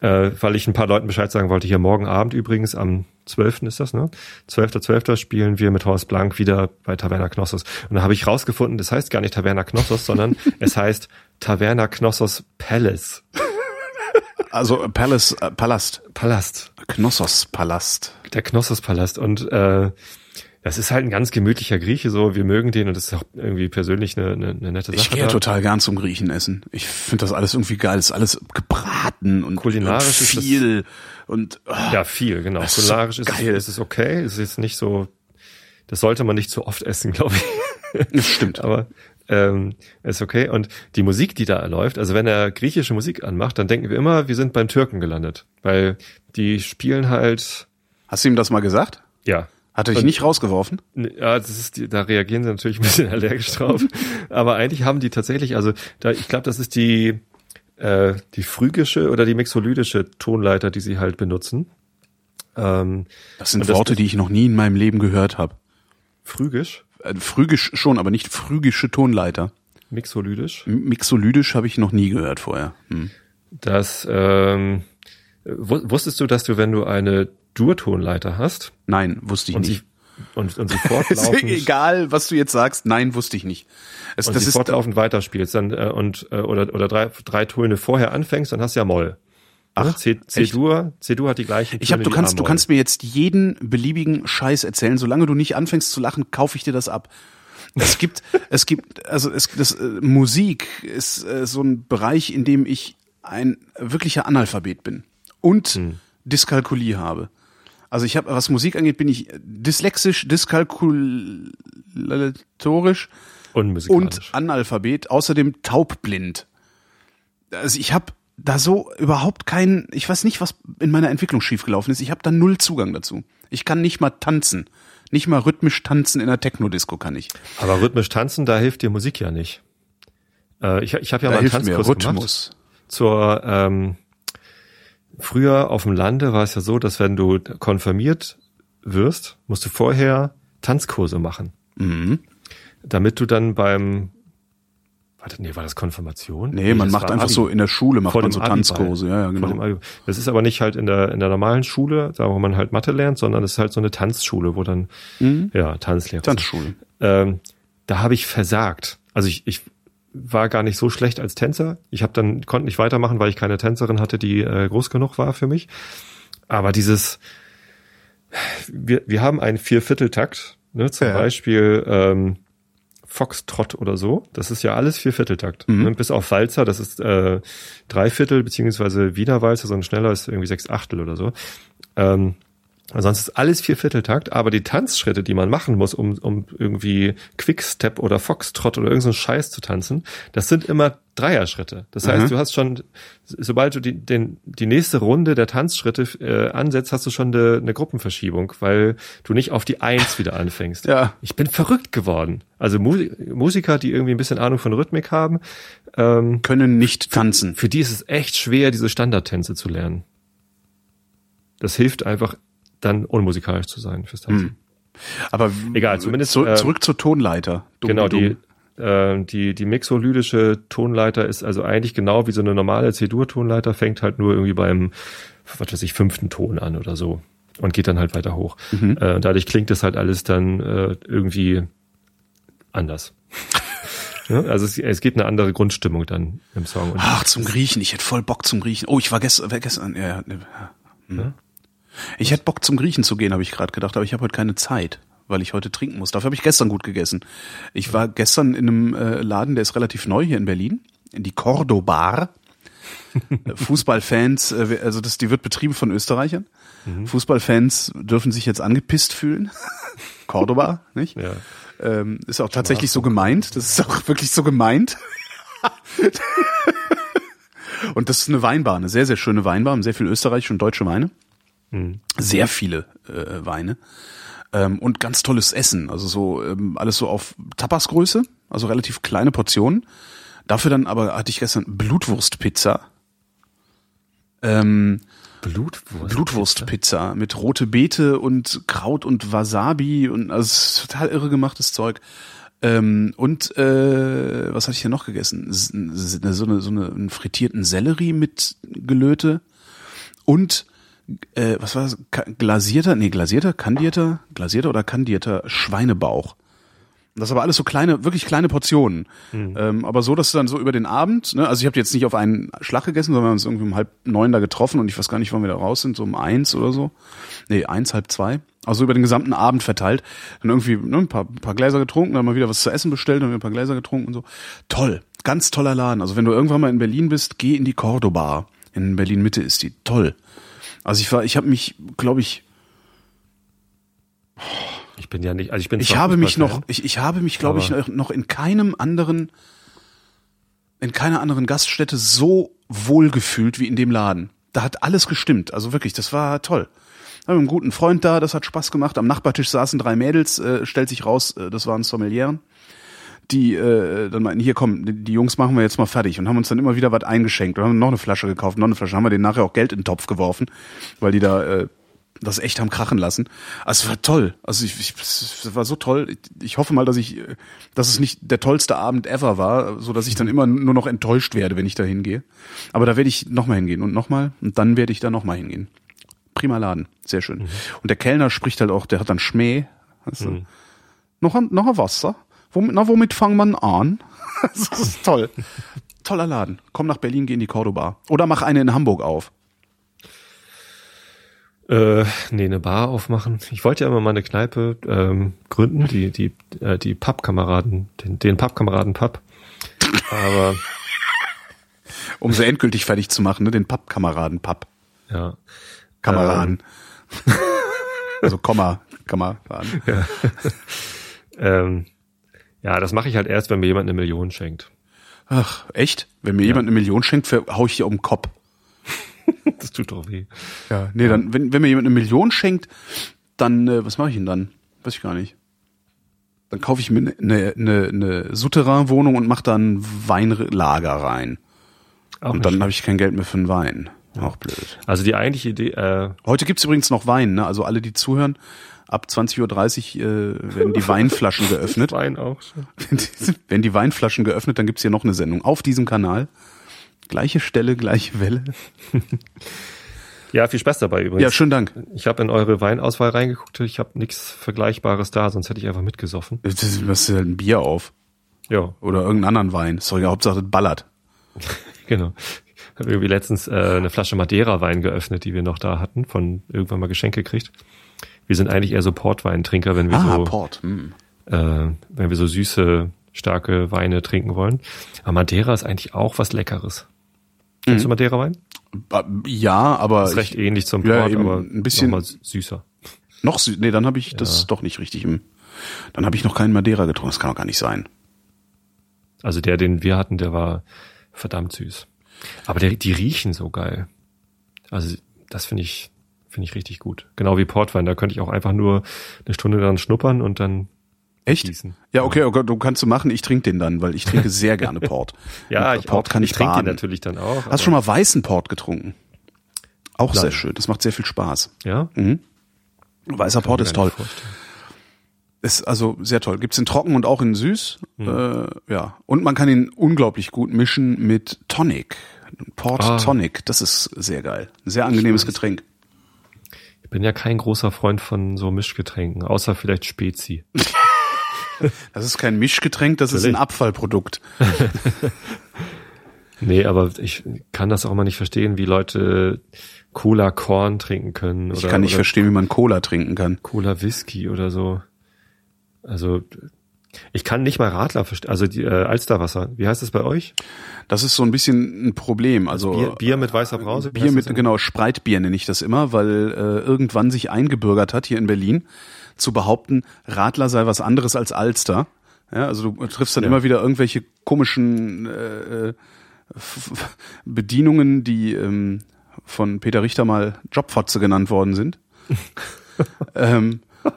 Äh, weil ich ein paar Leuten Bescheid sagen wollte. Hier morgen Abend übrigens, am 12. ist das, ne? 12.12. .12. spielen wir mit Horst Blank wieder bei Taverna Knossos. Und da habe ich rausgefunden, das heißt gar nicht Taverna Knossos, sondern es heißt Taverna Knossos Palace. Also Palace, äh, Palast. Palast. Knossos Palast. Der Knossos Palast. Und äh, das ist halt ein ganz gemütlicher Grieche, so wir mögen den und das ist auch irgendwie persönlich eine, eine, eine nette Sache. Ich gehe ja total gern zum Griechen essen. Ich finde das alles irgendwie geil. Das ist alles gebraten und, kulinarisch und viel und oh, ja viel genau. Kulinarisch ist, geil. ist es okay. Es ist jetzt nicht so. Das sollte man nicht zu oft essen, glaube ich. Das stimmt. Aber ähm, ist okay. Und die Musik, die da läuft, also wenn er griechische Musik anmacht, dann denken wir immer, wir sind beim Türken gelandet, weil die spielen halt. Hast du ihm das mal gesagt? Ja. Hat er dich nicht rausgeworfen? Ja, das ist die, da reagieren sie natürlich ein bisschen allergisch drauf. Aber eigentlich haben die tatsächlich, also da, ich glaube, das ist die äh, die phrygische oder die mixolydische Tonleiter, die sie halt benutzen. Ähm, das sind Worte, das, die ich noch nie in meinem Leben gehört habe. Phrygisch? Äh, phrygisch schon, aber nicht phrygische Tonleiter. Mixolydisch? Mixolydisch habe ich noch nie gehört vorher. Hm. Das ähm, wusstest du, dass du, wenn du eine Durtonleiter hast. Nein, wusste ich und nicht. Sie, und, und sie fortlaufend. egal, was du jetzt sagst. Nein, wusste ich nicht. Es, und das sie ist fortlaufend weiterspielst dann äh, und äh, oder oder drei drei Töne vorher anfängst, dann hast du ja Moll. Ach, C-Dur, C-Dur hat die gleichen. Ich habe, du kannst, du kannst mir jetzt jeden beliebigen Scheiß erzählen, solange du nicht anfängst zu lachen, kaufe ich dir das ab. Es gibt, es gibt, also es, das äh, Musik ist äh, so ein Bereich, in dem ich ein wirklicher Analphabet bin und hm. Dyskalkulie habe. Also ich habe, was Musik angeht, bin ich dyslexisch, dyskalkulatorisch und Analphabet, außerdem taubblind. Also ich habe da so überhaupt keinen, ich weiß nicht, was in meiner Entwicklung schiefgelaufen ist. Ich habe da null Zugang dazu. Ich kann nicht mal tanzen. Nicht mal rhythmisch tanzen in der Techno-Disco kann ich. Aber rhythmisch tanzen, da hilft dir Musik ja nicht. Äh, ich ich habe ja da mal einen Tanzkurs gemacht zur ähm, Früher auf dem Lande war es ja so, dass wenn du konfirmiert wirst, musst du vorher Tanzkurse machen. Mhm. Damit du dann beim Warte, nee, war das Konfirmation? Nee, nee man macht einfach Abi. so in der Schule macht man so Tanzkurse, ja, ja, genau. Das ist aber nicht halt in der in der normalen Schule, da wo man halt Mathe lernt, sondern es ist halt so eine Tanzschule, wo dann mhm. ja Tanzlehrer. Tanzschule. Ähm, da habe ich versagt. Also ich, ich war gar nicht so schlecht als Tänzer. Ich habe dann konnte nicht weitermachen, weil ich keine Tänzerin hatte, die äh, groß genug war für mich. Aber dieses wir, wir haben einen Viervierteltakt, ne, zum ja. Beispiel ähm, Foxtrott oder so. Das ist ja alles Viervierteltakt. Mhm. Bis auf Walzer, das ist äh, Dreiviertel, beziehungsweise Wiener Walzer, so ein schneller ist irgendwie sechs Achtel oder so. Ähm, Ansonsten ist alles Viervierteltakt, aber die Tanzschritte, die man machen muss, um, um irgendwie Quickstep oder Foxtrot oder irgendeinen so Scheiß zu tanzen, das sind immer Dreierschritte. Das heißt, mhm. du hast schon, sobald du die, den, die nächste Runde der Tanzschritte äh, ansetzt, hast du schon eine, eine Gruppenverschiebung, weil du nicht auf die Eins wieder anfängst. Ja. Ich bin verrückt geworden. Also Musiker, die irgendwie ein bisschen Ahnung von Rhythmik haben, ähm, können nicht tanzen. Für die ist es echt schwer, diese Standardtänze zu lernen. Das hilft einfach dann unmusikalisch zu sein fürs Tanzen. Hm. Aber egal, zumindest zu, äh, zurück zur Tonleiter. Dumm, genau, die äh, die die mixolydische Tonleiter ist also eigentlich genau wie so eine normale C-Dur-Tonleiter, fängt halt nur irgendwie beim was weiß ich fünften Ton an oder so und geht dann halt weiter hoch. Mhm. Äh, dadurch klingt das halt alles dann äh, irgendwie anders. ja, also es, es gibt eine andere Grundstimmung dann im Song. Ach, zum Griechen. Ich hätte voll Bock zum Griechen. Oh, ich war gestern, gestern ja, ja, ja. Hm. Ich hätte Bock zum Griechen zu gehen, habe ich gerade gedacht, aber ich habe heute keine Zeit, weil ich heute trinken muss. Dafür habe ich gestern gut gegessen. Ich war gestern in einem äh, Laden, der ist relativ neu hier in Berlin, in die Cordobar. Fußballfans, äh, also das, die wird betrieben von Österreichern. Mhm. Fußballfans dürfen sich jetzt angepisst fühlen. Cordoba, nicht? Ja. Ähm, ist auch tatsächlich so gemeint. Das ist auch wirklich so gemeint. und das ist eine Weinbar, eine sehr, sehr schöne Weinbar, sehr viel österreichische und deutsche Weine. Mhm. Sehr viele äh, Weine. Ähm, und ganz tolles Essen. Also so ähm, alles so auf Tapasgröße, also relativ kleine Portionen. Dafür dann aber hatte ich gestern Blutwurstpizza. Ähm, Blutwurst Blutwurstpizza mit rote Beete und Kraut und Wasabi und also total irre gemachtes Zeug. Ähm, und äh, was hatte ich denn noch gegessen? So eine, so eine einen frittierten Sellerie mit Gelöte und äh, was war das? Glasierter, nee, glasierter, kandierter, glasierter oder kandierter Schweinebauch. Das aber alles so kleine, wirklich kleine Portionen. Mhm. Ähm, aber so, dass du dann so über den Abend, ne, also ich habe jetzt nicht auf einen Schlag gegessen, sondern wir haben uns irgendwie um halb neun da getroffen und ich weiß gar nicht, wann wir da raus sind, so um eins oder so. Nee, eins, halb zwei. Also über den gesamten Abend verteilt. Dann irgendwie ne, ein, paar, ein paar Gläser getrunken, dann mal wieder was zu essen bestellt, dann wieder ein paar Gläser getrunken und so. Toll, ganz toller Laden. Also wenn du irgendwann mal in Berlin bist, geh in die Cordoba. In Berlin Mitte ist die toll. Also ich war, ich habe mich, glaube ich, ich bin ja nicht, also ich bin. Ich habe mich noch, ich, ich habe mich, glaube ich, noch in keinem anderen, in keiner anderen Gaststätte so wohl gefühlt wie in dem Laden. Da hat alles gestimmt. Also wirklich, das war toll. Wir haben einen guten Freund da, das hat Spaß gemacht. Am Nachbartisch saßen drei Mädels, äh, stellt sich raus, äh, das waren Sommelieren die äh, dann meinten, hier komm, die, die Jungs machen wir jetzt mal fertig und haben uns dann immer wieder was eingeschenkt und haben noch eine Flasche gekauft, noch eine Flasche, haben wir denen nachher auch Geld in den Topf geworfen, weil die da äh, das echt haben krachen lassen. Also es war toll. Also ich, ich es war so toll. Ich, ich hoffe mal, dass ich, dass es nicht der tollste Abend ever war, so dass ich dann immer nur noch enttäuscht werde, wenn ich da hingehe. Aber da werde ich nochmal hingehen und nochmal und dann werde ich da nochmal hingehen. Prima Laden, sehr schön. Mhm. Und der Kellner spricht halt auch, der hat dann Schmäh. Du? mhm. noch, ein, noch ein Wasser? Womit, na, womit fangt man an? das ist toll. Toller Laden. Komm nach Berlin, geh in die Cordoba. Oder mach eine in Hamburg auf. Äh, nee, eine Bar aufmachen. Ich wollte ja immer mal eine Kneipe ähm, gründen, die, die, äh, die Pappkameraden, den, den Pappkameraden Papp. Aber um sie endgültig fertig zu machen, ne? den Pappkameraden Papp. Ja. Kameraden. Ähm. also Komma, Kameraden. Ja. ähm, ja, das mache ich halt erst, wenn mir jemand eine Million schenkt. Ach, echt? Wenn mir ja. jemand eine Million schenkt, hau ich dir um den Kopf. das tut doch weh. Ja, nee, dann, wenn, wenn mir jemand eine Million schenkt, dann, äh, was mache ich denn dann? Weiß ich gar nicht. Dann kaufe ich mir eine, eine, eine, eine Souterrain-Wohnung und mache da ein Weinlager rein. Auch und dann habe ich kein Geld mehr für einen Wein. Auch blöd. Also die eigentliche Idee. Äh Heute gibt's übrigens noch Wein, ne? Also alle, die zuhören, ab 20.30 Uhr äh, werden die Weinflaschen geöffnet. Wein auch schon. Werden die Weinflaschen geöffnet, dann gibt's hier noch eine Sendung auf diesem Kanal. Gleiche Stelle, gleiche Welle. Ja, viel Spaß dabei übrigens. Ja, schönen Dank. Ich habe in eure Weinauswahl reingeguckt, ich habe nichts Vergleichbares da, sonst hätte ich einfach mitgesoffen. Du hast halt ein Bier auf. Ja. Oder irgendeinen anderen Wein. Sorry, Hauptsache das ballert. genau. Ich habe irgendwie letztens äh, eine Flasche Madeira-Wein geöffnet, die wir noch da hatten, von irgendwann mal Geschenke gekriegt. Wir sind eigentlich eher so Portweintrinker, wenn wir ah, so Port. Hm. Äh, wenn wir so süße starke Weine trinken wollen. Aber Madeira ist eigentlich auch was Leckeres. Kennst du Madeira-Wein? Äh, Ja, aber Ist recht ich, ähnlich zum ja, Port, eben aber ein bisschen- noch mal süßer. noch sü- nee, dann habe ich das doch nicht richtig im. Dann habe ich noch keinen Madeira getrunken. Das kann doch gar nicht sein. Also der, den wir hatten, der war verdammt süß. Aber der, die riechen so geil. Also das finde ich, finde ich richtig gut. Genau wie Portwein. Da könnte ich auch einfach nur eine Stunde dran schnuppern und dann Echt? gießen. Ja, okay, okay, du kannst du machen. Ich trinke den dann, weil ich trinke sehr gerne Port. Ja, Mit ich Port auch, kann ich, ich trinke den natürlich dann auch. Hast du schon mal weißen Port getrunken? Auch Nein. sehr schön. Das macht sehr viel Spaß. Ja? Weißer Port ist toll. Vorstellen. Ist also sehr toll. Gibt's in trocken und auch in süß. Hm. Äh, ja. Und man kann ihn unglaublich gut mischen mit Tonic. Port Ah. Tonic. Das ist sehr geil. Ein sehr angenehmes Getränk. Ich bin ja kein großer Freund von so Mischgetränken, außer vielleicht Spezi. Das ist kein Mischgetränk, das ist ein Natürlich. Abfallprodukt. Nee, aber ich kann das auch mal nicht verstehen, wie Leute Cola Korn trinken können. Ich oder, kann nicht verstehen, wie man Cola trinken kann. Cola Whisky oder so. Also ich kann nicht mal Radler verstehen. Also die, äh, Alsterwasser. Wie heißt das bei euch? Das ist so ein bisschen ein Problem. Also Bier, Bier mit weißer Brause? Wie Bier mit, genau, Spreitbier nenne ich das immer, weil äh, irgendwann sich eingebürgert hat hier in Berlin, zu behaupten, Radler sei was anderes als Alster. Ja, also du triffst dann Ja. immer wieder irgendwelche komischen äh, äh, Bedienungen, die ähm, von Peter Richter mal Jobfotze genannt worden sind. ähm, äh,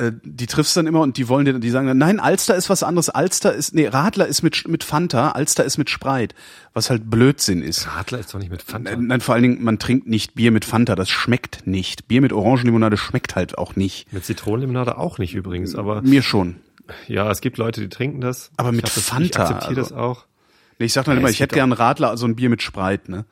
die triffst dann immer und die wollen dir, die sagen dann, nein, Alster ist was anderes. Alster ist, nee, Radler ist mit, mit Fanta, Alster ist mit Spreit, was halt Blödsinn ist. Radler ist doch nicht mit Fanta. Nein, nein, vor allen Dingen, man trinkt nicht Bier mit Fanta, das schmeckt nicht. Bier mit Orangenlimonade schmeckt halt auch nicht. Mit Zitronenlimonade auch nicht übrigens, aber Mir schon. ja, es gibt Leute, die trinken das. Aber mit ich das, Fanta, Ich akzeptiere also- das auch. Nee, ich sag dann Ja, immer, ich hätte gern Radler, also ein Bier mit Spreit, ne?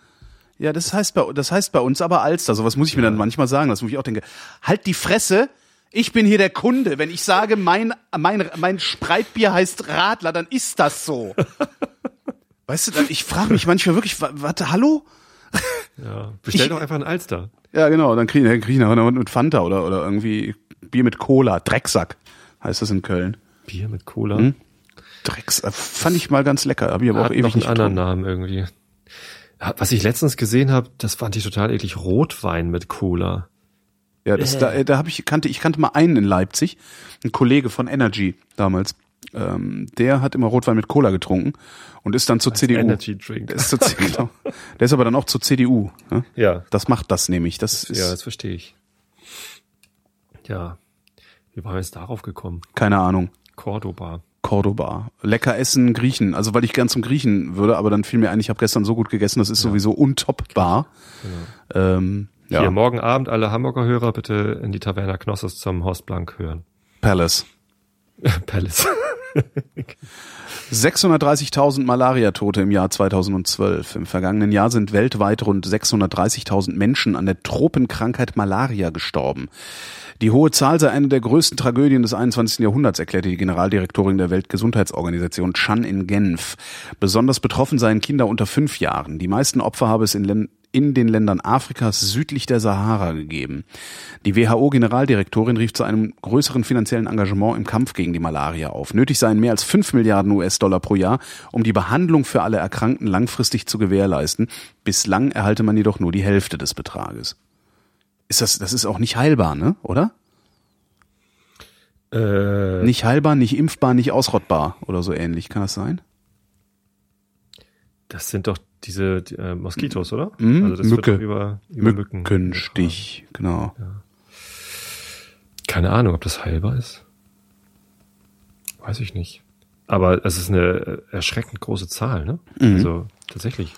Ja, das heißt bei, das heißt bei uns aber Alster. Sowas muss ich mir dann manchmal sagen, das muss ich auch denke. Halt die Fresse. Ich bin hier der Kunde. Wenn ich sage, mein, mein, mein Spreitbier heißt Radler, dann ist das so. Weißt du, ich frage mich manchmal wirklich, wa- warte, hallo? Ja. Bestell Ich- doch einfach einen Alster. Ja, genau, dann kriegen dann krieg ich noch mit Fanta oder, oder irgendwie Bier mit Cola, Drecksack, heißt das in Köln. Bier mit Cola. Hm? Drecksack, fand ich mal ganz lecker, hab ich aber auch ewig noch einen nicht anderen. Namen irgendwie. Was ich letztens gesehen habe, das fand ich total eklig. Rotwein mit Cola. Ja, das, da, da habe ich kannte ich kannte mal einen in Leipzig, ein Kollege von Energy damals. Ähm, der hat immer Rotwein mit Cola getrunken und ist dann zur CDU. Energy Drink. Der ist, zur, genau. der ist aber dann auch zur CDU. Ne? Ja. Das macht das nämlich. Das ist Ja, das verstehe ich. Ja. Wie waren wir jetzt darauf gekommen? keine Ahnung. Cordoba. Cordoba. Lecker essen, Griechen. Also weil ich gern zum Griechen würde, aber dann fiel mir ein, ich habe gestern so gut gegessen, das ist sowieso untoppbar. Ähm, ja, Hier, morgen Abend alle Hamburger Hörer bitte in die Taverna Knossos zum Horst Blank hören. Palace. Palace. 630.000 Malaria-Tote im Jahr 2012. Im vergangenen Jahr sind weltweit rund 630.000 Menschen an der Tropenkrankheit Malaria gestorben. Die hohe Zahl sei eine der größten Tragödien des 21. Jahrhunderts, erklärte die Generaldirektorin der Weltgesundheitsorganisation Chan in Genf. Besonders betroffen seien Kinder unter fünf Jahren. Die meisten Opfer habe es in, in den Ländern Afrikas südlich der Sahara gegeben. Die WHO-Generaldirektorin rief zu einem größeren finanziellen Engagement im Kampf gegen die Malaria auf. Nötig seien mehr als 5 Milliarden US-Dollar pro Jahr, um die Behandlung für alle Erkrankten langfristig zu gewährleisten. Bislang erhalte man jedoch nur die Hälfte des Betrages. Ist das, das ist auch nicht heilbar, ne? Oder? äh, Nicht heilbar, nicht impfbar, nicht ausrottbar oder so ähnlich. Kann das sein? das sind doch diese die, äh, Moskitos, oder? Mhm, also das Mücke. Wird über, über Mücken. Mückenstich, genau. Keine Ahnung, ob das heilbar ist. Weiß ich nicht. Aber es ist eine erschreckend große Zahl, ne? Mhm. Also tatsächlich.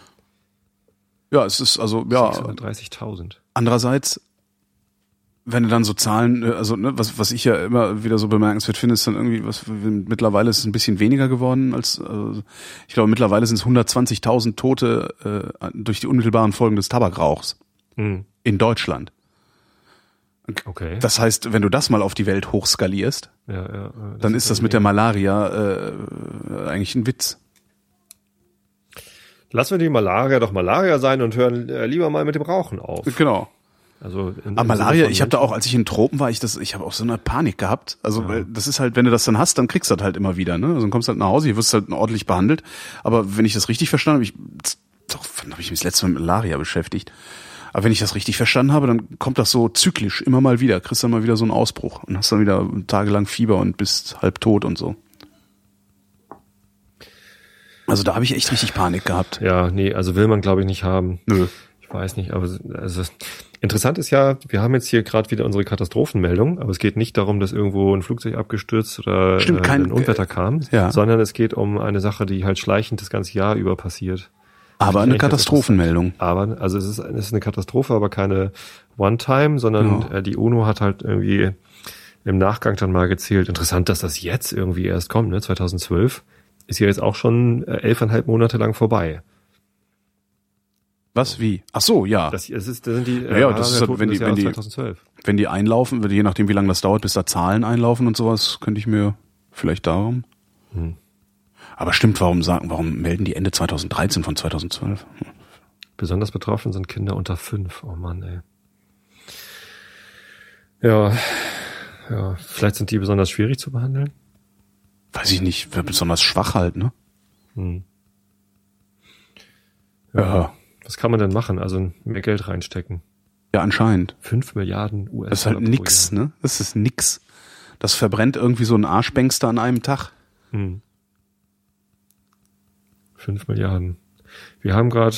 Ja, es ist also, ja, 630.000. Andererseits, wenn du dann so Zahlen, äh, also ne, was, was ich ja immer wieder so bemerkenswert finde, ist dann irgendwie, was mittlerweile ist es ein bisschen weniger geworden als, also, ich glaube mittlerweile sind es 120.000 Tote äh, durch die unmittelbaren Folgen des Tabakrauchs Hm. in Deutschland. Okay. Das heißt, wenn du das mal auf die Welt hochskalierst, ja, ja, dann ist das mit der Malaria äh, eigentlich ein Witz. Lassen wir die Malaria doch Malaria sein und hören äh, lieber mal mit dem Rauchen auf. Genau. Also in, Aber Malaria, ich habe da auch, als ich in Tropen war, ich das, ich habe auch so eine Panik gehabt. Also Ja. das ist halt, wenn du das dann hast, dann kriegst du das halt immer wieder. Ne? Also dann kommst du halt nach Hause, hier wirst du halt ordentlich behandelt. Aber wenn ich das richtig verstanden habe, ich, doch, wann habe ich mich das letzte Mal mit Malaria beschäftigt? Aber wenn ich das richtig verstanden habe, dann kommt das so zyklisch immer mal wieder. Kriegst dann mal wieder so einen Ausbruch und hast dann wieder tagelang Fieber und bist halb tot und so. Also da habe ich echt richtig Panik gehabt. Ja, nee, also will man glaube ich nicht haben. Nö. Ich weiß nicht, aber also interessant ist ja, wir haben jetzt hier gerade wieder unsere Katastrophenmeldung, aber es geht nicht darum, dass irgendwo ein Flugzeug abgestürzt oder Stimmt, äh, kein- ein Unwetter kam, ja. sondern es geht um eine Sache, die halt schleichend das ganze Jahr über passiert. Aber eine Katastrophenmeldung. Aber also es ist, es ist eine Katastrophe, aber keine One-Time, sondern Ja. äh, die UNO hat halt irgendwie im Nachgang dann mal gezählt. Interessant, dass das jetzt irgendwie erst kommt, ne? 2012 ist ja jetzt auch schon äh, elfeinhalb Monate lang vorbei. Was? Wie? Ach so, ja. Das, es ist, das sind die Ja, ja, das ist halt, wenn die- wenn die- 2012. wenn die einlaufen, je nachdem, wie lange das dauert, bis da Zahlen einlaufen und sowas, könnte ich mir vielleicht darum. Hm. Aber stimmt, warum sagen, warum melden die Ende 2013 von 2012? Besonders betroffen sind Kinder unter fünf. Oh Mann, ey. Ja, ja, vielleicht sind die besonders schwierig zu behandeln. Weiß ich nicht, besonders schwach halt, ne? Hm. Ja. Was kann man denn machen? Also mehr Geld reinstecken. Ja, anscheinend. Fünf Milliarden US. Das ist halt nix, ne? Das ist nix. Das verbrennt irgendwie so ein Arschbängster an einem Tag. Hm. Fünf Milliarden. Wir haben gerade,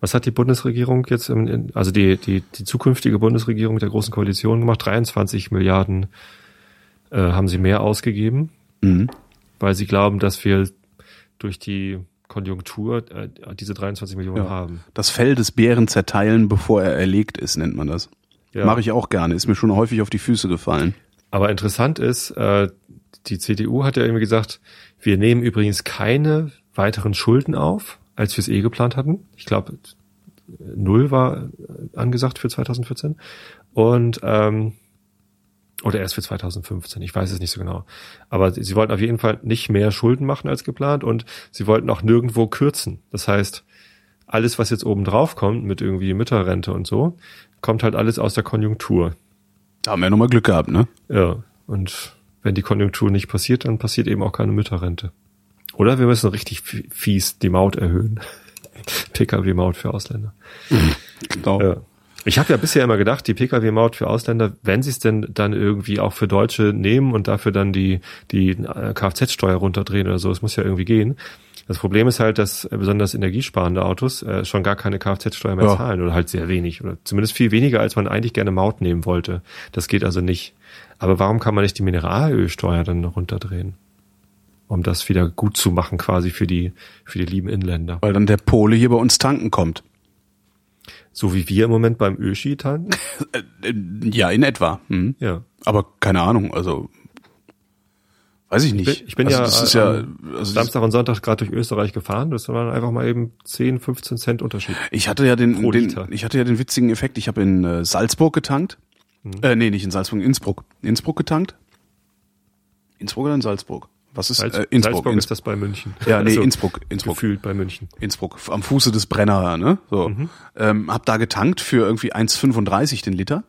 was hat die Bundesregierung jetzt, im, also die, die, die zukünftige Bundesregierung der Großen Koalition gemacht? 23 Milliarden äh, haben sie mehr ausgegeben, Mhm. weil sie glauben, dass wir durch die Konjunktur äh, diese 23 Millionen Ja. haben. Das Fell des Bären zerteilen, bevor er erlegt ist, nennt man das. Ja. Mache ich auch gerne. Ist mir schon häufig auf die Füße gefallen. Aber interessant ist, äh, die CDU hat ja irgendwie gesagt, wir nehmen übrigens keine weiteren Schulden auf, als wir es eh geplant hatten. Ich glaube, null war äh, angesagt für 2014. Und ähm, oder erst für 2015, ich weiß es nicht so genau. Aber sie wollten auf jeden Fall nicht mehr Schulden machen als geplant und sie wollten auch nirgendwo kürzen. Das heißt, alles, was jetzt oben drauf kommt, mit irgendwie Mütterrente und so, kommt halt alles aus der Konjunktur. Da haben wir nochmal Glück gehabt, ne? Ja, und wenn die Konjunktur nicht passiert, dann passiert eben auch keine Mütterrente. Oder wir müssen richtig fies die Maut erhöhen. Pkw-Maut für Ausländer. Genau. Ja. Ich habe ja bisher immer gedacht, die Pkw-Maut für Ausländer, wenn sie es denn dann irgendwie auch für Deutsche nehmen und dafür dann die, die äh, Kfz-Steuer runterdrehen oder so, es muss ja irgendwie gehen. Das Problem ist halt, dass äh, besonders energiesparende Autos äh, schon gar keine Kfz-Steuer mehr Ja. zahlen oder halt sehr wenig oder zumindest viel weniger, als man eigentlich gerne Maut nehmen wollte. Das geht also nicht. Aber warum kann man nicht die Mineralölsteuer dann runterdrehen? Um das wieder gut zu machen quasi für die, für die lieben Inländer. Weil dann der Pole hier bei uns tanken kommt. So wie wir im Moment beim Ölski tanken? Äh, Ja, in etwa. Mhm. Ja. Aber keine Ahnung, also weiß ich nicht. bin- ich bin also ja, ja also Samstag und Sonntag gerade durch Österreich gefahren. Das waren einfach mal eben 10, 15 Cent Unterschied. ich hatte ja den, den ich hatte ja den witzigen Effekt, ich habe in äh, Salzburg getankt. Äh, nee, nicht in Salzburg, in Innsbruck. Innsbruck getankt. Innsbruck oder in Salzburg? Was ist Salz, äh, Innsbruck? Salzburg Innsbruck. ist das bei München. Ja, nee, Also, Innsbruck, Innsbruck. Gefühlt bei München. Innsbruck, am Fuße des Brenner, ne? So. Mhm. Ähm, hab da getankt für irgendwie 1,35 den Liter.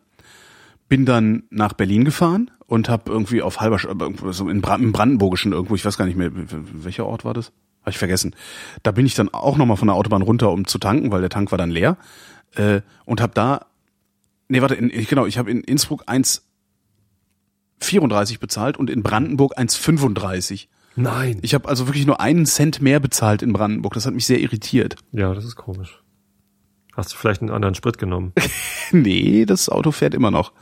Bin dann nach Berlin gefahren und hab irgendwie auf halber, irgendwo so in Bra im Brandenburgischen irgendwo, ich weiß gar nicht mehr, welcher Ort war das? Habe ich vergessen. Da bin ich dann auch nochmal von der Autobahn runter, um zu tanken, weil der Tank war dann leer. Äh, und hab da, nee, warte, in, genau, ich habe in Innsbruck 1,34 bezahlt und in Brandenburg 1,35. Nein. Ich habe also wirklich nur einen Cent mehr bezahlt in Brandenburg. Das hat mich sehr irritiert. ja, das ist komisch. Hast du vielleicht einen anderen Sprit genommen? Nee, das Auto fährt immer noch.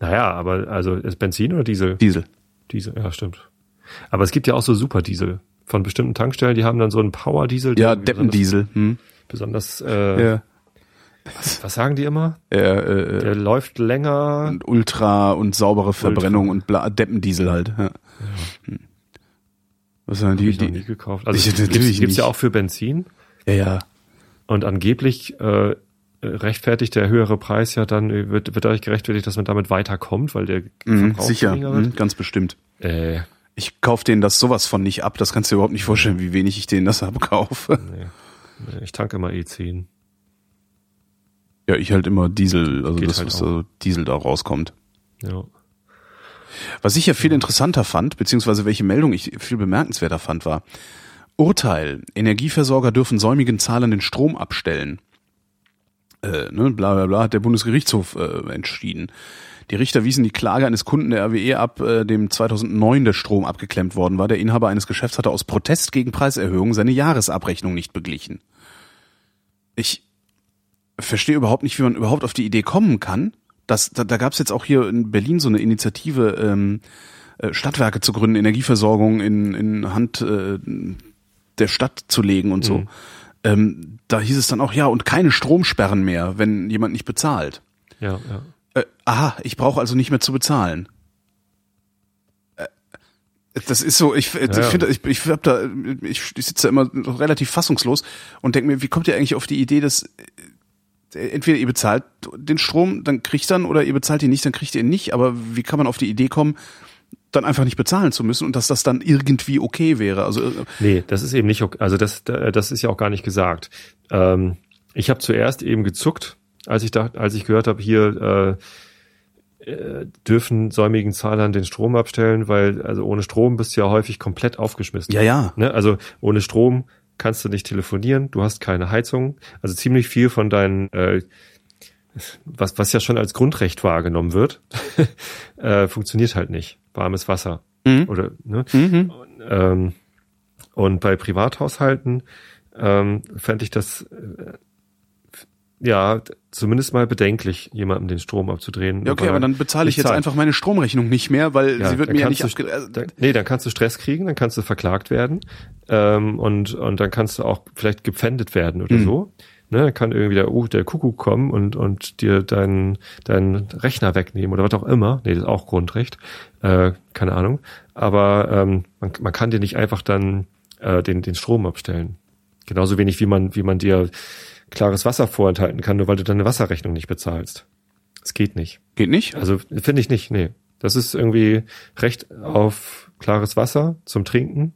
naja, aber also ist Benzin oder Diesel? Diesel. Diesel, ja, stimmt. Aber es gibt ja auch so Superdiesel von bestimmten Tankstellen, die haben dann so einen Power-Diesel. Ja, Deppendiesel. Hm. Besonders, besonders äh, Ja. Was sagen die immer? Äh, äh, Der läuft länger. und Ultra und saubere Verbrennung und bla Deppendiesel halt. Ja. Hm. Was sind Hab die, ich noch nie die, gekauft. Also Ich- es natürlich gibt's, gibt's ja auch für Benzin. ja, ja. Und angeblich äh, rechtfertigt der höhere Preis ja dann, äh, wird, wird dadurch gerechtfertigt, dass man damit weiterkommt, weil der Mhm, sicher, mhm, ganz bestimmt. Äh, Ich kauf denen das sowas von nicht ab. Das kannst du dir überhaupt nicht vorstellen, wie wenig ich denen das abkaufe. nee. Ich tanke immer E E10. Ja, ich halt immer Diesel, also Geht das, halt was so Diesel da rauskommt. Ja. Was ich ja viel interessanter fand, beziehungsweise welche Meldung ich viel bemerkenswerter fand, war Urteil. Energieversorger dürfen säumigen Zahlern den Strom abstellen. Äh, ne, bla bla bla, hat der Bundesgerichtshof äh, entschieden. Die Richter wiesen die Klage eines Kunden der RWE ab, äh, dem 2009 der Strom abgeklemmt worden war. Der Inhaber eines Geschäfts hatte aus Protest gegen Preiserhöhungen seine Jahresabrechnung nicht beglichen. Ich verstehe überhaupt nicht, wie man überhaupt auf die Idee kommen kann. Dass, da da gab es jetzt auch hier in Berlin so eine Initiative, ähm, äh, Stadtwerke zu gründen, Energieversorgung in, in Hand äh, der Stadt zu legen und so. Ähm, da hieß es dann auch, ja, und keine Stromsperren mehr, wenn jemand nicht bezahlt. Ja, ja. Äh, aha, ich brauche also nicht mehr zu bezahlen. Äh, Das ist so, ich, ich Ja, finde, ich, ich hab da, ich, ich sitze da immer noch relativ fassungslos und denke mir, wie kommt ihr eigentlich auf die Idee, dass entweder ihr bezahlt den Strom, dann kriegt dann, oder ihr bezahlt ihn nicht, dann kriegt ihr ihn nicht. Aber wie kann man auf die Idee kommen, dann einfach nicht bezahlen zu müssen und dass das dann irgendwie okay wäre? Also äh, Nee, das ist eben nicht okay. Also das, das ist ja auch gar nicht gesagt. Ähm, ich habe zuerst eben gezuckt, als ich da, als ich gehört habe, hier äh, äh, dürfen säumigen Zahlern den Strom abstellen, weil also ohne Strom bist du ja häufig komplett aufgeschmissen. ja, ja. Ne? Also ohne Strom kannst du nicht telefonieren, du hast keine Heizung. Also ziemlich viel von deinen, äh, was, was ja schon als Grundrecht wahrgenommen wird, äh, funktioniert halt nicht. Warmes Wasser. Mhm. Oder, ne? Mhm. Ähm, und bei Privathaushalten ähm, fände ich das äh, ja zumindest mal bedenklich, jemandem den Strom abzudrehen. Ja, okay, aber er dann bezahle ich jetzt zahlt. einfach meine Stromrechnung nicht mehr, weil sie wird mir ja nicht abge also, Nee, dann kannst du Stress kriegen, dann kannst du verklagt werden ähm, und, und dann kannst du auch vielleicht gepfändet werden oder Mhm. so. Ne, dann kann irgendwie der, uh, der Kuckuck kommen und, und dir deinen deinen Rechner wegnehmen oder was auch immer. Nee, das ist auch Grundrecht. Äh, keine Ahnung. Aber ähm, man, man kann dir nicht einfach dann äh, den, den Strom abstellen. Genauso wenig wie man, wie man dir klares Wasser vorenthalten kann, nur weil du deine Wasserrechnung nicht bezahlst. Es geht nicht. Geht nicht? Also finde ich nicht, nee. Das ist irgendwie Recht auf klares Wasser zum Trinken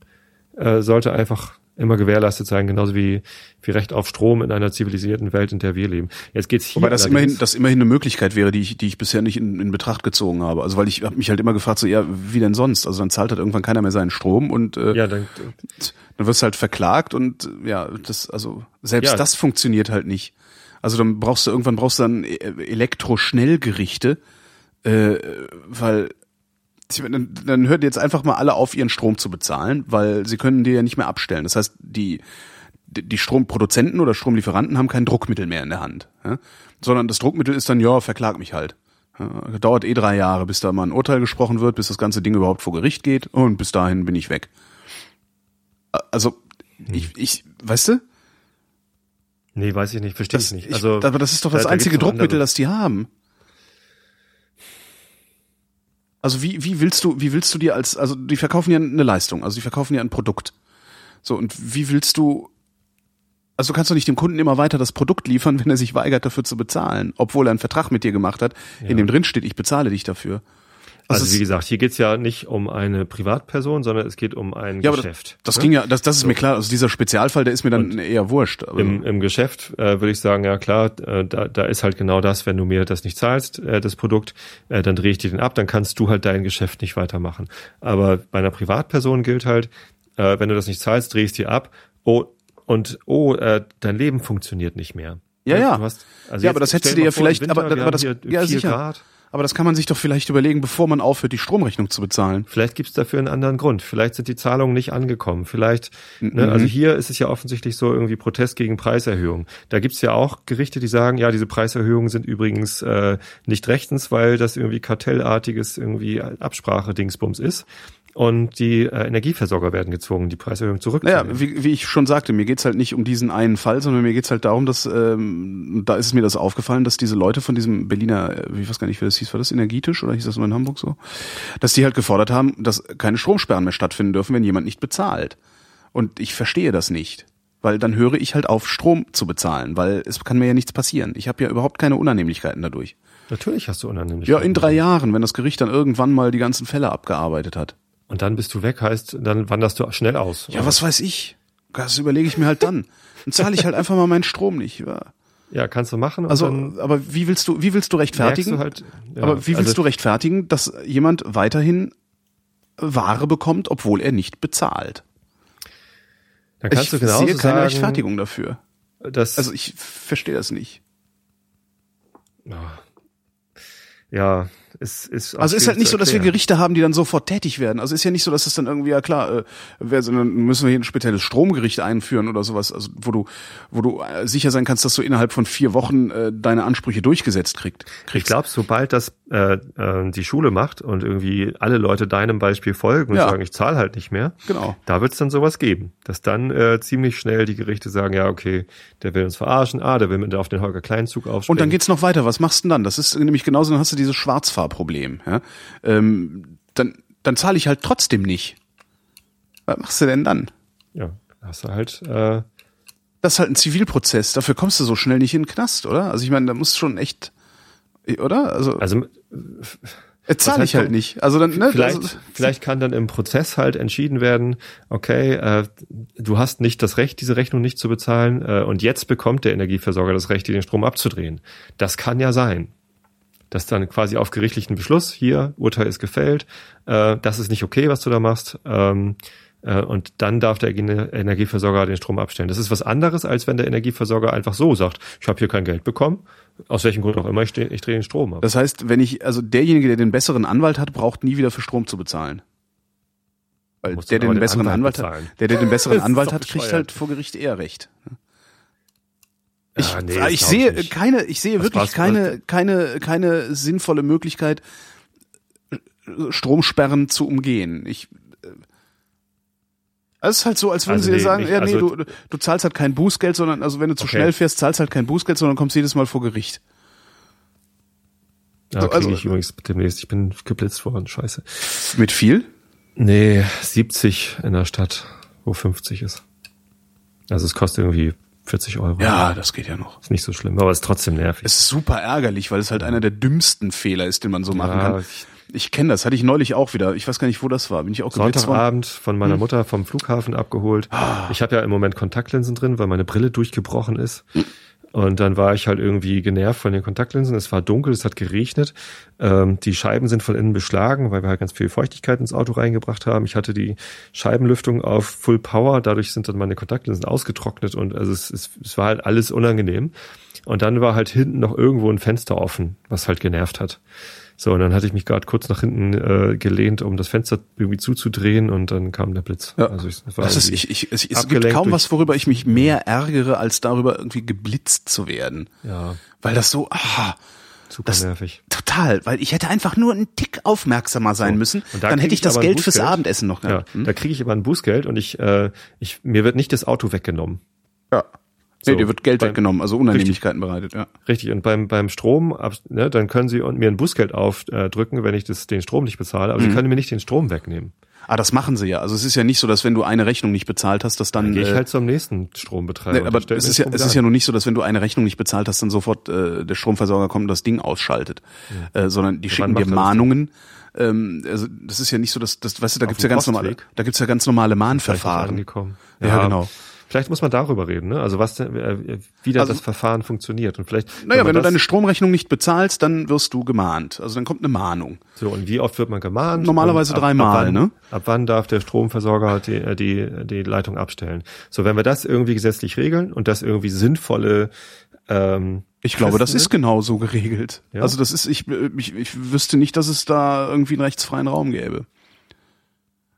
äh, sollte einfach immer gewährleistet sein, genauso wie, wie Recht auf Strom in einer zivilisierten Welt, in der wir leben. Jetzt geht's hier Wobei das immerhin, das immerhin eine Möglichkeit wäre, die ich, die ich bisher nicht in, in Betracht gezogen habe. Also weil ich habe mich halt immer gefragt, so ja, wie denn sonst? Also dann zahlt halt irgendwann keiner mehr seinen Strom und äh, ja, dann, dann wirst du halt verklagt und ja, das, also selbst Ja. das funktioniert halt nicht. Also dann brauchst du irgendwann brauchst du dann äh, Elektroschnellgerichte, äh, weil dann, dann hört jetzt einfach mal alle auf, ihren Strom zu bezahlen, weil sie können dir ja nicht mehr abstellen. Das heißt, die die die Stromproduzenten oder Stromlieferanten haben kein Druckmittel mehr in der Hand, ja? sondern das Druckmittel ist dann ja, verklag mich halt. Ja, dauert eh drei Jahre, bis da mal ein Urteil gesprochen wird, bis das ganze Ding überhaupt vor Gericht geht und bis dahin bin ich weg. Also ich, ich, weißt du? nee, weiß ich nicht, verstehe ich nicht. ich, Also, aber das ist doch das da- da einzige noch Druckmittel, andere. das die haben. Also wie, wie willst du, wie willst du dir als, also die verkaufen ja eine Leistung, also die verkaufen ja ein Produkt. So, und wie willst du, also du kannst doch nicht dem Kunden immer weiter das Produkt liefern, wenn er sich weigert, dafür zu bezahlen, obwohl er einen Vertrag mit dir gemacht hat, in dem drin steht, ich bezahle dich dafür. Also Das wie gesagt, hier geht's ja nicht um eine Privatperson, sondern es geht um ein Ja, aber Geschäft. das ne? ging ja, das, das ist mir klar, also dieser Spezialfall, der ist mir dann eher wurscht. Im, im Geschäft äh, würde ich sagen, ja klar, äh, da, da ist halt genau das, wenn du mir das nicht zahlst, äh, das Produkt, äh, dann drehe ich dir den ab, dann kannst du halt dein Geschäft nicht weitermachen. Aber bei einer Privatperson gilt halt, äh, wenn du das nicht zahlst, drehst dir ab, oh, und oh, äh, dein Leben funktioniert nicht mehr. Ja, ja. Du hast, also Ja, aber das hättest du dir ja vor, vielleicht- Winter, aber- aber das- ja, sicher. Grad. Aber das kann man sich doch vielleicht überlegen, bevor man aufhört, die Stromrechnung zu bezahlen. Vielleicht gibt's dafür einen anderen Grund. Vielleicht sind die Zahlungen nicht angekommen. Vielleicht, ne, Mhm. also hier ist es ja offensichtlich so irgendwie Protest gegen Preiserhöhungen. Da gibt's ja auch Gerichte, die sagen, ja, diese Preiserhöhungen sind übrigens äh, nicht rechtens, weil das irgendwie kartellartiges irgendwie Absprache-Dingsbums ist. Und die äh, Energieversorger werden gezwungen, die Preiserhöhung zurückzunehmen. Naja, wie, wie ich schon sagte, mir geht's halt nicht um diesen einen Fall, sondern mir geht's halt darum, dass ähm, da ist es mir das aufgefallen, dass diese Leute von diesem Berliner, äh, ich weiß gar nicht, wie das hieß, war das Energietisch oder hieß das nur in Hamburg so, dass die halt gefordert haben, dass keine Stromsperren mehr stattfinden dürfen, wenn jemand nicht bezahlt. Und ich verstehe das nicht. Weil dann höre ich halt auf, Strom zu bezahlen, weil es kann mir ja nichts passieren. Ich habe ja überhaupt keine Unannehmlichkeiten dadurch. Natürlich hast du unannehmlich. Ja, in drei Jahren, wenn das Gericht dann irgendwann mal die ganzen Fälle abgearbeitet hat. Und dann bist du weg, heißt, dann wanderst du schnell aus. Ja, was weiß ich? Das überlege ich mir halt dann. Dann zahle ich halt einfach mal meinen Strom nicht. Ja. Ja, kannst du machen. Also, aber wie willst du, wie willst du rechtfertigen? halt, ja, aber wie willst also, du rechtfertigen, dass jemand weiterhin Ware bekommt, obwohl er nicht bezahlt? Dann kannst ich du genauso sehe keine sagen, Rechtfertigung dafür. dass Also ich verstehe das nicht. ja, es ist Also ist halt nicht so, dass wir. Gerichte haben, die dann sofort tätig werden. Also ist ja nicht so, dass das dann irgendwie, ja klar, äh, wer, sondern müssen wir hier ein spezielles Stromgericht einführen oder sowas, also wo du, wo du äh, sicher sein kannst, dass du innerhalb von vier Wochen äh, deine Ansprüche durchgesetzt kriegst. Ich glaube, sobald das äh, äh, die Schule macht und irgendwie alle Leute deinem Beispiel folgen und Ja. sagen, ich zahle halt nicht mehr, Genau. da wird es dann sowas geben, dass dann äh, ziemlich schnell die Gerichte sagen, ja, okay, der will uns verarschen, ah, der will mit auf den Holger Kleinzug aufspringen. Und dann geht's noch weiter. Was machst du denn dann? Das ist nämlich genauso, dann hast du dieses Schwarzfahrproblem. Ja? Ähm, dann dann zahle ich halt trotzdem nicht. Was machst du denn dann? ja, hast du halt äh, Das ist halt ein Zivilprozess. Dafür kommst du so schnell nicht in den Knast, oder? Also ich meine, da musst schon echt, oder? Also, also äh, zahle heißt ich halt nicht. Also dann, ne? vielleicht, also, vielleicht kann dann im Prozess halt entschieden werden, okay, äh, du hast nicht das Recht, diese Rechnung nicht zu bezahlen äh, und jetzt bekommt der Energieversorger das Recht, dir den Strom abzudrehen. Das kann ja sein. Dass dann quasi auf gerichtlichen Beschluss, hier, Urteil ist gefällt, äh, das ist nicht okay, was du da machst, ähm, äh, und dann darf der Ener- Energieversorger den Strom abstellen. Das ist was anderes, als wenn der Energieversorger einfach so sagt, ich habe hier kein Geld bekommen, aus welchem Grund auch immer, ich, ich drehe den Strom ab. das heißt, wenn ich, also derjenige, der den besseren Anwalt hat, braucht nie wieder für Strom zu bezahlen. Weil der, der den den besseren Anwalt Anwalt, hat, der, der den besseren Anwalt hat, kriegt halt vor Gericht eher recht. Ich, Ja, nee, ich sehe nicht. keine, ich sehe Was wirklich keine, keine, keine sinnvolle Möglichkeit, Stromsperren zu umgehen. Ich, äh, es ist halt so, als würden Also sie dir nee, sagen, nicht- ja, nee, also- du, du zahlst halt kein Bußgeld, sondern, also wenn du zu Okay. schnell fährst, zahlst halt kein Bußgeld, sondern kommst jedes Mal vor Gericht. Ja, So, also- ich übrigens demnächst. Ich bin geblitzt worden. Scheiße. Mit viel? Nee, 70 in der Stadt, wo 50 ist. Also es kostet irgendwie 40 Euro. Ja, das geht ja noch. Ist nicht so schlimm, aber ist trotzdem nervig. Es ist super ärgerlich, weil es halt einer der dümmsten Fehler ist, den man so machen Ja, kann. ich- kenne das, hatte ich neulich auch wieder. Ich weiß gar nicht, wo das war. Bin ich auch? Sonntagabend von meiner Hm. Mutter vom Flughafen abgeholt. Ah. Ich habe ja im Moment Kontaktlinsen drin, weil meine Brille durchgebrochen ist. Und dann war ich halt irgendwie genervt von den Kontaktlinsen. Es war dunkel, es hat geregnet. Ähm, die Scheiben sind von innen beschlagen, weil wir halt ganz viel Feuchtigkeit ins Auto reingebracht haben. Ich hatte die Scheibenlüftung auf Full Power, dadurch sind dann meine Kontaktlinsen ausgetrocknet und also es, es, es war halt alles unangenehm. Und dann war halt hinten noch irgendwo ein Fenster offen, was halt genervt hat. So, und dann hatte ich mich gerade kurz nach hinten äh, gelehnt, um das Fenster irgendwie zuzudrehen und dann kam der Blitz. Ja. Also ich, Das ist, ich, ich, es, es gibt kaum was, worüber ich mich mehr ärgere, als darüber irgendwie geblitzt zu werden. ja, Weil das so, ah, super das, nervig. total, weil ich hätte einfach nur einen Tick aufmerksamer sein müssen, Und da dann hätte ich ich das Geld fürs. Abendessen noch Ja, gehabt. Hm? da kriege ich aber ein Bußgeld und ich, äh, ich, mir wird nicht das Auto weggenommen. ja. Nee, So, dir wird Geld beim- weggenommen, also Unannehmlichkeiten bereitet, ja. Richtig, und beim, beim Strom, ne, dann können sie mir ein Bußgeld aufdrücken, wenn ich das, den Strom nicht bezahle, Mhm. aber sie können mir nicht den Strom wegnehmen. Ah, das machen sie ja. Also es ist ja nicht so, dass wenn du eine Rechnung nicht bezahlt hast, dass dann. Dann gehe ich äh, halt zum nächsten Strombetreiber. Nee, aber es ist ja, es ist ja nun nicht so, dass wenn du eine Rechnung nicht bezahlt hast, dann sofort äh, der Stromversorger kommt und das Ding ausschaltet, äh, sondern die schicken dir Mahnungen. Ähm, also das ist ja nicht so, dass das, weißt du, da Auf gibt's ja ganz normale, Postweg? da gibt's ja ganz normale Mahnverfahren. angekommen. Ja, genau. Vielleicht muss man darüber reden, ne? Also was, denn, äh, wie da Also- das Verfahren funktioniert und vielleicht. Naja, wenn man du deine Stromrechnung nicht bezahlst, dann wirst du gemahnt. Also dann kommt eine Mahnung. So, und wie oft wird man gemahnt? Normalerweise dreimal, ab wann, ne? Ab wann darf der Stromversorger die, äh, die, die Leitung abstellen? So, wenn wir das irgendwie gesetzlich regeln und das irgendwie sinnvolle ähm, Ich glaube, das ist genau so geregelt. Ja? Also das ist, ich, ich, ich wüsste nicht, dass es da irgendwie einen rechtsfreien Raum gäbe.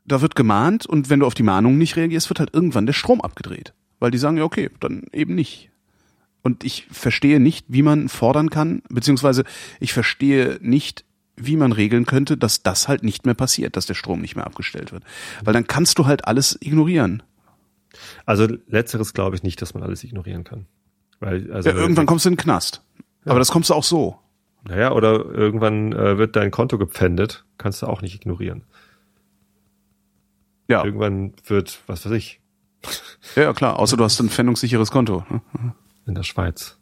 Da wird gemahnt und wenn du auf die Mahnung nicht reagierst, wird halt irgendwann der Strom abgedreht. Weil die sagen, ja, okay, dann eben nicht. Und ich verstehe nicht, wie man fordern kann, beziehungsweise ich verstehe nicht, wie man regeln könnte, dass das halt nicht mehr passiert, dass der Strom nicht mehr abgestellt wird. Weil dann kannst du halt alles ignorieren. Also letzteres glaube ich nicht, dass man alles ignorieren kann. Weil, also Ja, irgendwann kommst du in den Knast. Aber das kommst du auch so. Naja, oder irgendwann äh, wird dein Konto gepfändet, kannst du auch nicht ignorieren. Ja, Irgendwann wird, was weiß ich, ja, ja klar. Außer du hast ein pfändungssicheres Konto. ne? in der Schweiz.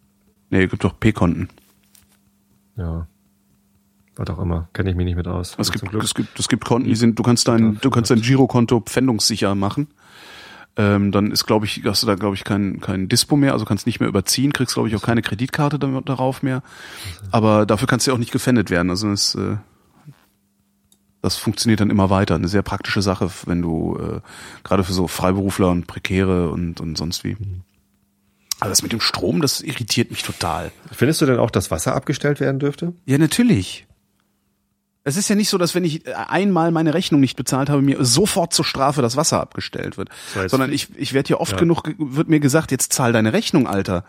Nee, gibt doch P-Konten. Ja. Was auch immer, kenne ich mich nicht mit aus. Es gibt, es gibt, es gibt Konten, die sind, du kannst dein, du kannst dein Girokonto pfändungssicher machen. ähm, dann ist, glaube ich, hast du da, glaube ich, kein, kein Dispo mehr, also kannst nicht mehr überziehen, kriegst, glaube ich, auch keine Kreditkarte damit, darauf mehr. Aber dafür kannst du ja auch nicht gefändet werden. Also das, äh, das funktioniert dann immer weiter. Eine sehr praktische Sache, wenn du äh, gerade für so Freiberufler und Prekäre und, und sonst wie. Aber das mit dem Strom, das irritiert mich total. Findest du denn auch, dass Wasser abgestellt werden dürfte? Ja, natürlich. Es ist ja nicht so, dass wenn ich einmal meine Rechnung nicht bezahlt habe, mir sofort zur Strafe das Wasser abgestellt wird. Das heißt, Sondern ich, ich werde ja oft Ja. genug, ge- wird mir gesagt, jetzt zahl deine Rechnung, Alter.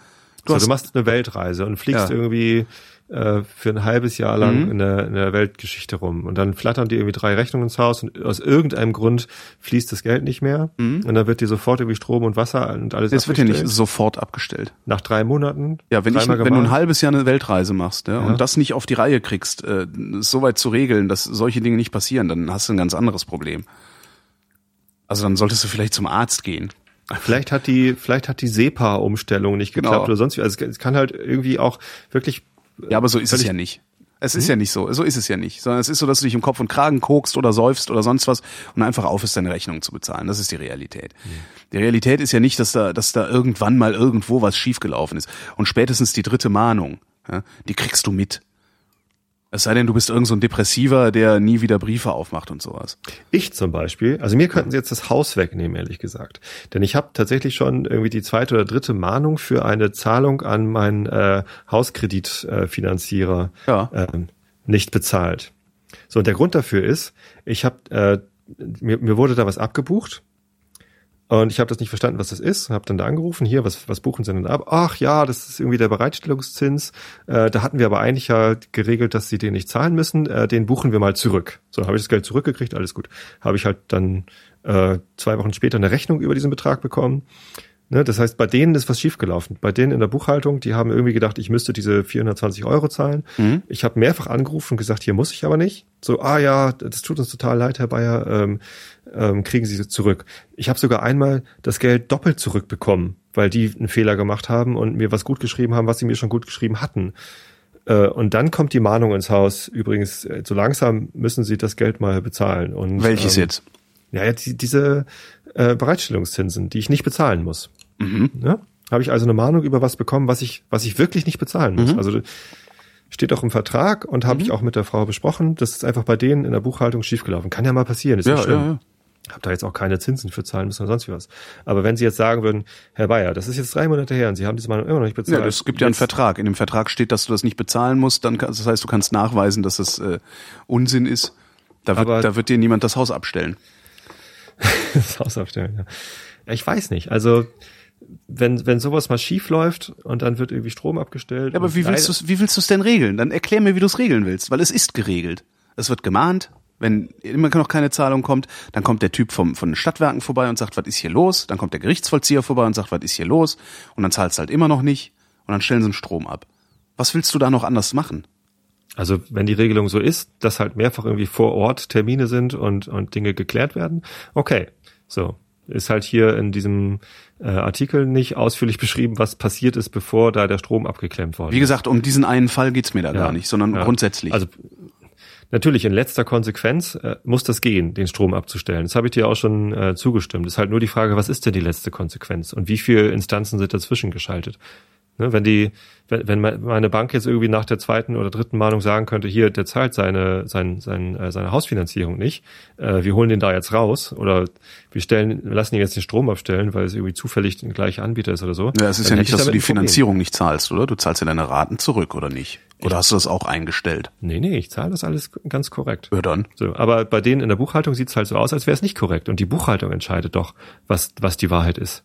Du hast, also du machst eine Weltreise und fliegst Ja. irgendwie äh, für ein halbes Jahr lang Mhm. in, der, in der Weltgeschichte rum. Und dann flattern dir irgendwie drei Rechnungen ins Haus und aus irgendeinem Grund fließt das Geld nicht mehr. Und dann wird dir sofort irgendwie Strom und Wasser und alles es Mhm. wird ja nicht sofort abgestellt. Nach drei Monaten. Ja, wenn, ich, wenn du ein halbes Jahr eine Weltreise machst ja, Ja. und das nicht auf die Reihe kriegst, äh, so weit zu regeln, dass solche Dinge nicht passieren, dann hast du ein ganz anderes Problem. Also dann solltest du vielleicht zum Arzt gehen. Vielleicht hat die, vielleicht hat die SEPA-Umstellung nicht geklappt Genau. oder sonst wie. Also es kann halt irgendwie auch wirklich Ja, aber so ist es ja nicht. Es ist ja nicht so. So ist es ja nicht. Sondern es ist so, dass du dich im Kopf und Kragen kokst oder säufst oder sonst was und einfach aufhörst, deine Rechnung zu bezahlen. Das ist die Realität. Die Realität ist ja nicht, dass da, dass da irgendwann mal irgendwo was schiefgelaufen ist. Und spätestens die dritte Mahnung, ja, die kriegst du mit. Es sei denn, du bist irgend so ein Depressiver, der nie wieder Briefe aufmacht und sowas. Ich zum Beispiel, also mir könnten sie jetzt das Haus wegnehmen, ehrlich gesagt. Denn ich habe tatsächlich schon irgendwie die zweite oder dritte Mahnung für eine Zahlung an meinen äh, Hauskreditfinanzierer äh, Ja. ähm, nicht bezahlt. So, und der Grund dafür ist, ich habe, äh, mir, mir wurde da was abgebucht und ich habe das nicht verstanden, was das ist. Habe dann da angerufen, hier, was, was buchen Sie denn ab? Ach ja, das ist irgendwie der Bereitstellungszins. Äh, da hatten wir aber eigentlich ja geregelt, dass Sie den nicht zahlen müssen. Äh, den buchen wir mal zurück. So, habe ich das Geld zurückgekriegt, alles gut. Habe ich halt dann äh, zwei Wochen später eine Rechnung über diesen Betrag bekommen. Ne, das heißt, bei denen ist was schiefgelaufen. Bei denen in der Buchhaltung, die haben irgendwie gedacht, ich müsste diese 420 Euro zahlen. Mhm. Ich habe mehrfach angerufen und gesagt, hier muss ich aber nicht. So, ah ja, das tut uns total leid, Herr Bayer, ähm, ähm, kriegen Sie es zurück. Ich habe sogar einmal das Geld doppelt zurückbekommen, weil die einen Fehler gemacht haben und mir was gut geschrieben haben, was sie mir schon gut geschrieben hatten. Äh, und dann kommt die Mahnung ins Haus. Übrigens, äh, so langsam müssen Sie das Geld mal bezahlen. Und, Welches ähm, jetzt? ja, die, diese äh, Bereitstellungszinsen, die ich nicht bezahlen muss. Mhm. Ja? Habe ich also eine Mahnung über was bekommen, was ich, was ich wirklich nicht bezahlen Mhm. muss. Also steht auch im Vertrag und habe ich auch mit der Frau besprochen. Das ist einfach bei denen in der Buchhaltung schiefgelaufen. Kann ja mal passieren, ist Ja, nicht schlimm. ja, ja. Hab da jetzt auch keine Zinsen für zahlen müssen oder sonst wie was. Aber wenn Sie jetzt sagen würden, Herr Bayer, das ist jetzt drei Monate her und Sie haben diese Mahnung immer noch nicht bezahlt. Ja, es gibt ja einen Vertrag. In dem Vertrag steht, dass du das nicht bezahlen musst. Dann, das heißt, du kannst nachweisen, dass es äh, Unsinn ist. Da wird, Aber- da wird dir niemand das Haus abstellen. das Haus aufstellen. Ja. ja, ich weiß nicht. Also wenn wenn sowas mal schief läuft und dann wird irgendwie Strom abgestellt. Ja, aber wie willst du wie willst du es denn regeln? Dann erklär mir, wie du es regeln willst, weil es ist geregelt. Es wird gemahnt. Wenn immer noch keine Zahlung kommt, dann kommt der Typ vom, von den Stadtwerken vorbei und sagt, was ist hier los? Dann kommt der Gerichtsvollzieher vorbei und sagt, was ist hier los? Und dann zahlst du halt immer noch nicht. Und dann stellen sie den Strom ab. Was willst du da noch anders machen? Also wenn die Regelung so ist, dass halt mehrfach irgendwie vor Ort Termine sind und und Dinge geklärt werden, okay, so ist halt hier in diesem äh, Artikel nicht ausführlich beschrieben, was passiert ist, bevor da der Strom abgeklemmt worden Wie gesagt, um diesen einen Fall geht's mir da gar nicht, sondern Ja. grundsätzlich. Also natürlich in letzter Konsequenz äh, muss das gehen, den Strom abzustellen. Das habe ich dir auch schon äh, zugestimmt. Es ist halt nur die Frage, was ist denn die letzte Konsequenz und wie viele Instanzen sind dazwischen geschaltet? Ne, wenn die, wenn, wenn me- meine Bank jetzt irgendwie nach der zweiten oder dritten Mahnung sagen könnte, hier, der zahlt seine, sein, sein, äh, seine Hausfinanzierung nicht, äh, wir holen den da jetzt raus oder wir stellen, lassen ihn jetzt den Strom abstellen, weil es irgendwie zufällig ein gleicher Anbieter ist oder so. ja, es ist ja nicht, ich dass du die. Finanzierung nicht zahlst, oder? Du zahlst ja deine Raten zurück, oder nicht? Oder hast du das auch eingestellt? Nee, nee, ich zahle das alles ganz korrekt. Ja, dann. So, aber bei denen in der Buchhaltung sieht es halt so aus, als wäre es nicht korrekt. Und die Buchhaltung entscheidet doch, was, was die Wahrheit ist.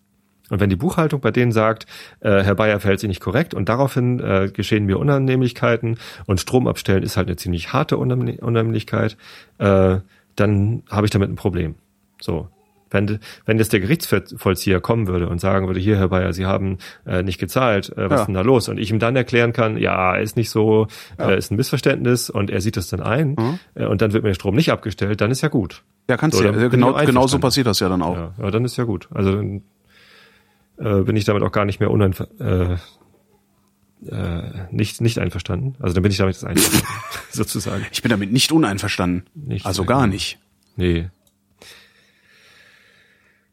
Und wenn die Buchhaltung bei denen sagt, äh, Herr Bayer verhält sich nicht korrekt und daraufhin äh, geschehen mir Unannehmlichkeiten und Strom abstellen ist halt eine ziemlich harte Unannehmlich- Unannehmlichkeit, äh, dann habe ich damit ein Problem. So. Wenn, wenn jetzt der Gerichtsvollzieher kommen würde und sagen würde, hier, Herr Bayer, Sie haben äh, nicht gezahlt, äh, was Ja. ist denn da los? Und ich ihm dann erklären kann, ja, ist nicht so, äh, ist ein Missverständnis und er sieht das dann ein Mhm. äh, und dann wird mir der Strom nicht abgestellt, dann ist ja gut. Ja, kannst So, du ja. Genau, genau so passiert das ja dann auch. Ja, ja, dann ist ja gut. Also dann äh, bin ich damit auch gar nicht mehr uneinver äh, äh, nicht, nicht einverstanden. Also dann bin ich damit jetzt einverstanden, sozusagen. Ich bin damit nicht uneinverstanden. Nicht also so, gar nicht. Nee.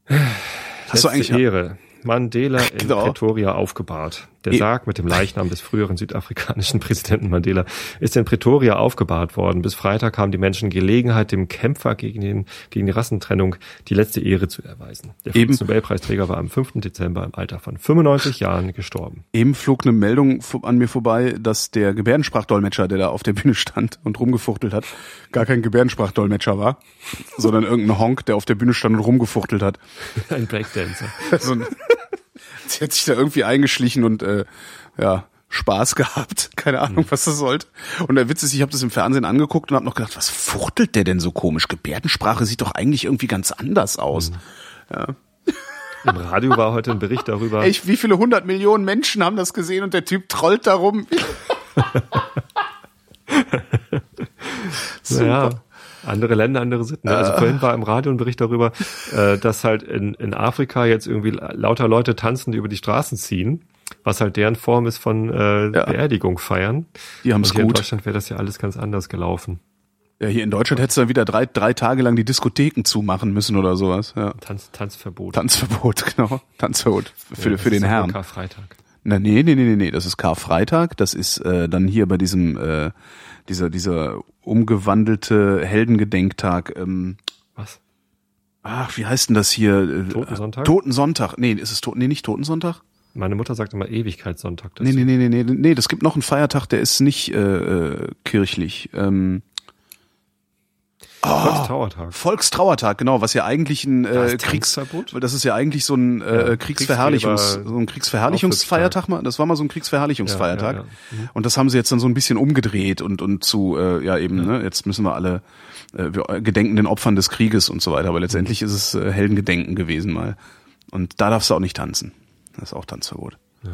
Hast du Letzte eigentlich Ehre. Mandela in Genau. Pretoria aufgebahrt. Der Sarg mit dem Leichnam des früheren südafrikanischen Präsidenten Mandela ist in Pretoria aufgebahrt worden. Bis Freitag haben die Menschen Gelegenheit, dem Kämpfer gegen, den, gegen die Rassentrennung die letzte Ehre zu erweisen. Der Eben. Friedensnobelpreisträger war am 5. Dezember im Alter von 95 Jahren gestorben. Eben flog eine Meldung an mir vorbei, dass der Gebärdensprachdolmetscher, der da auf der Bühne stand und rumgefuchtelt hat, gar kein Gebärdensprachdolmetscher war, sondern irgendein Honk, der auf der Bühne stand und rumgefuchtelt hat. Ein Breakdancer. So ein, sie hat sich da irgendwie eingeschlichen und äh, ja Spaß gehabt. Keine Ahnung, was das sollte. Und der Witz ist, ich habe das im Fernsehen angeguckt und habe noch gedacht, was fuchtelt der denn so komisch? Gebärdensprache sieht doch eigentlich irgendwie ganz anders aus. Im Radio war heute ein Bericht darüber. Ey, wie viele hundert Millionen Menschen haben das gesehen und der Typ trollt darum. Ja, andere Länder, andere Sitten. ne? Also vorhin war im Radio ein Bericht darüber, äh, dass halt in, in Afrika jetzt irgendwie lauter Leute tanzen, die über die Straßen ziehen, was halt deren Form ist von äh, Ja. Beerdigung feiern. Die haben's Und hier in gut. Deutschland wäre das ja alles ganz anders gelaufen. Ja, hier in Deutschland hättest du dann wieder drei, drei Tage lang die Diskotheken zumachen müssen oder sowas. Ja. Tanz, Tanzverbot. Tanzverbot, genau. Tanzverbot für, Ja, für den Herrn. Karfreitag. Na, nee, nee, nee, nee, nee, das ist Karfreitag. Das ist äh, dann hier bei diesem, äh, dieser, dieser umgewandelte Heldengedenktag. Ähm, Was? ach, wie heißt denn das hier? Äh, Totensonntag? Totensonntag. Nee, ist es Toten, nee, nicht Totensonntag? Meine Mutter sagt immer Ewigkeitssonntag. dazu. Nee, nee, nee, nee, nee, nee, das gibt noch einen Feiertag, der ist nicht äh, äh, kirchlich. Ähm, Volkstrauertag. Volkstrauertag, genau, was ja eigentlich ein äh, Kriegs das ist ja eigentlich so ein äh, Ja, Kriegsverherrlichungs so ein Kriegsverherrlichungsfeiertag mal, das war mal so ein Kriegsverherrlichungsfeiertag. Ja, ja, Und das haben sie jetzt dann so ein bisschen umgedreht und und zu äh, ja eben, ne, jetzt müssen wir alle äh, wir gedenken den Opfern des Krieges und so weiter, aber letztendlich ist es äh, Heldengedenken gewesen mal. Und da darfst du auch nicht tanzen. Das ist auch Tanzverbot. Ja.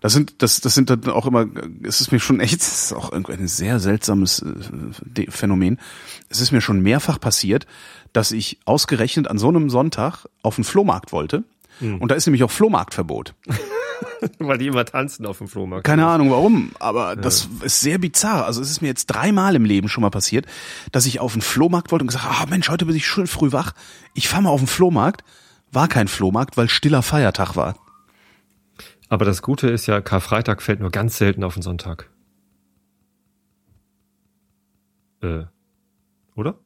Das sind, das, das sind dann auch immer, es ist mir schon echt, es ist auch irgendwie ein sehr seltsames äh, Phänomen. Es ist mir schon mehrfach passiert, dass ich ausgerechnet an so einem Sonntag auf den Flohmarkt wollte. Und da ist nämlich auch Flohmarktverbot. Weil die immer tanzen auf dem Flohmarkt. Keine Ahnung warum, aber das ist sehr bizarr. Also es ist mir jetzt dreimal im Leben schon mal passiert, dass ich auf den Flohmarkt wollte und gesagt, ah Mensch, heute bin ich schön früh wach. Ich fahr mal auf den Flohmarkt. War kein Flohmarkt, weil stiller Feiertag war. Aber das Gute ist ja, Karfreitag fällt nur ganz selten auf den Sonntag. Äh, oder?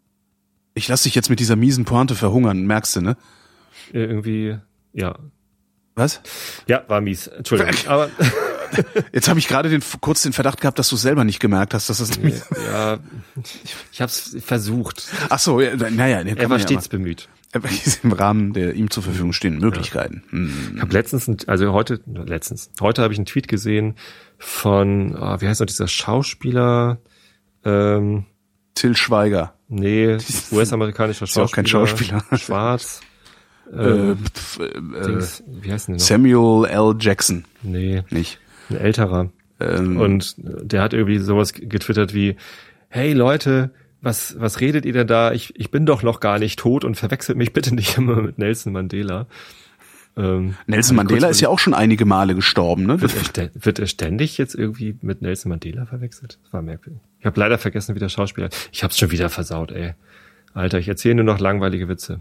Ich lass dich jetzt mit dieser miesen Pointe verhungern, merkst du, ne? Äh, Irgendwie, ja. Was? Ja, war mies. Entschuldigung. Aber Jetzt habe ich gerade den, kurz den Verdacht gehabt, dass du selber nicht gemerkt hast, dass das ja, ich habe es versucht. Ach so, ja, naja, der Er war stets bemüht. Im Rahmen der ihm zur Verfügung stehenden Möglichkeiten. Hm. Ich habe letztens, ein- also heute, letztens, heute habe ich einen Tweet gesehen von, ah, wie heißt noch dieser Schauspieler? Ähm, Till Schweiger. nee, US-amerikanischer ja auch Schauspieler. kein Schauspieler. Schwarz. Äh, Äh, pf, äh, Dings, wie heißt denn der noch? Samuel L. Jackson, Nee, nicht? ein älterer. Ähm, Und der hat irgendwie sowas getwittert wie, hey Leute, was, was redet ihr denn da? Ich, ich bin doch noch gar nicht tot und verwechselt mich bitte nicht immer mit Nelson Mandela. Ähm, Nelson Mandela ist ja auch schon einige Male gestorben, ne? Wird er, wird er ständig jetzt irgendwie mit Nelson Mandela verwechselt? Das war merkwürdig. Ich habe leider vergessen, wie der Schauspieler. Ich hab's schon wieder versaut, ey. Alter, ich erzähle nur noch langweilige Witze.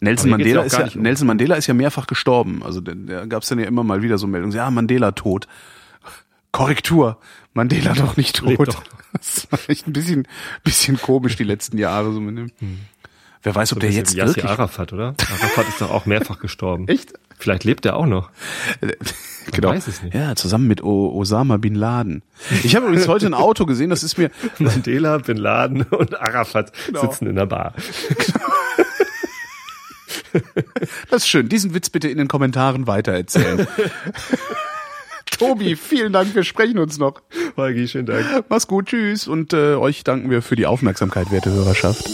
Nelson Mandela ist ja, um- Nelson Mandela ist ja mehrfach gestorben. Also da, da gab es dann ja immer mal wieder so Meldungen. Ja, Mandela tot. Korrektur. Mandela doch nicht tot. Doch. Das war echt ein bisschen, bisschen komisch die letzten Jahre. So mit dem. Wer weiß, ob der Bisschen jetzt Yasser wirklich. Arafat, oder? Arafat ist doch auch mehrfach gestorben. Echt? Vielleicht lebt er auch noch. genau. weiß es nicht. Ja, zusammen mit o Osama bin Laden. Ich habe übrigens heute ein Auto gesehen, das ist mir, Mandela, Bin Laden und Arafat Genau. sitzen in der Bar. das ist schön. Diesen Witz bitte in den Kommentaren weitererzählen. Tobi, vielen Dank, wir sprechen uns noch. Holgi, schönen Dank. Mach's gut, tschüss. Und äh, euch danken wir für die Aufmerksamkeit, werte Hörerschaft.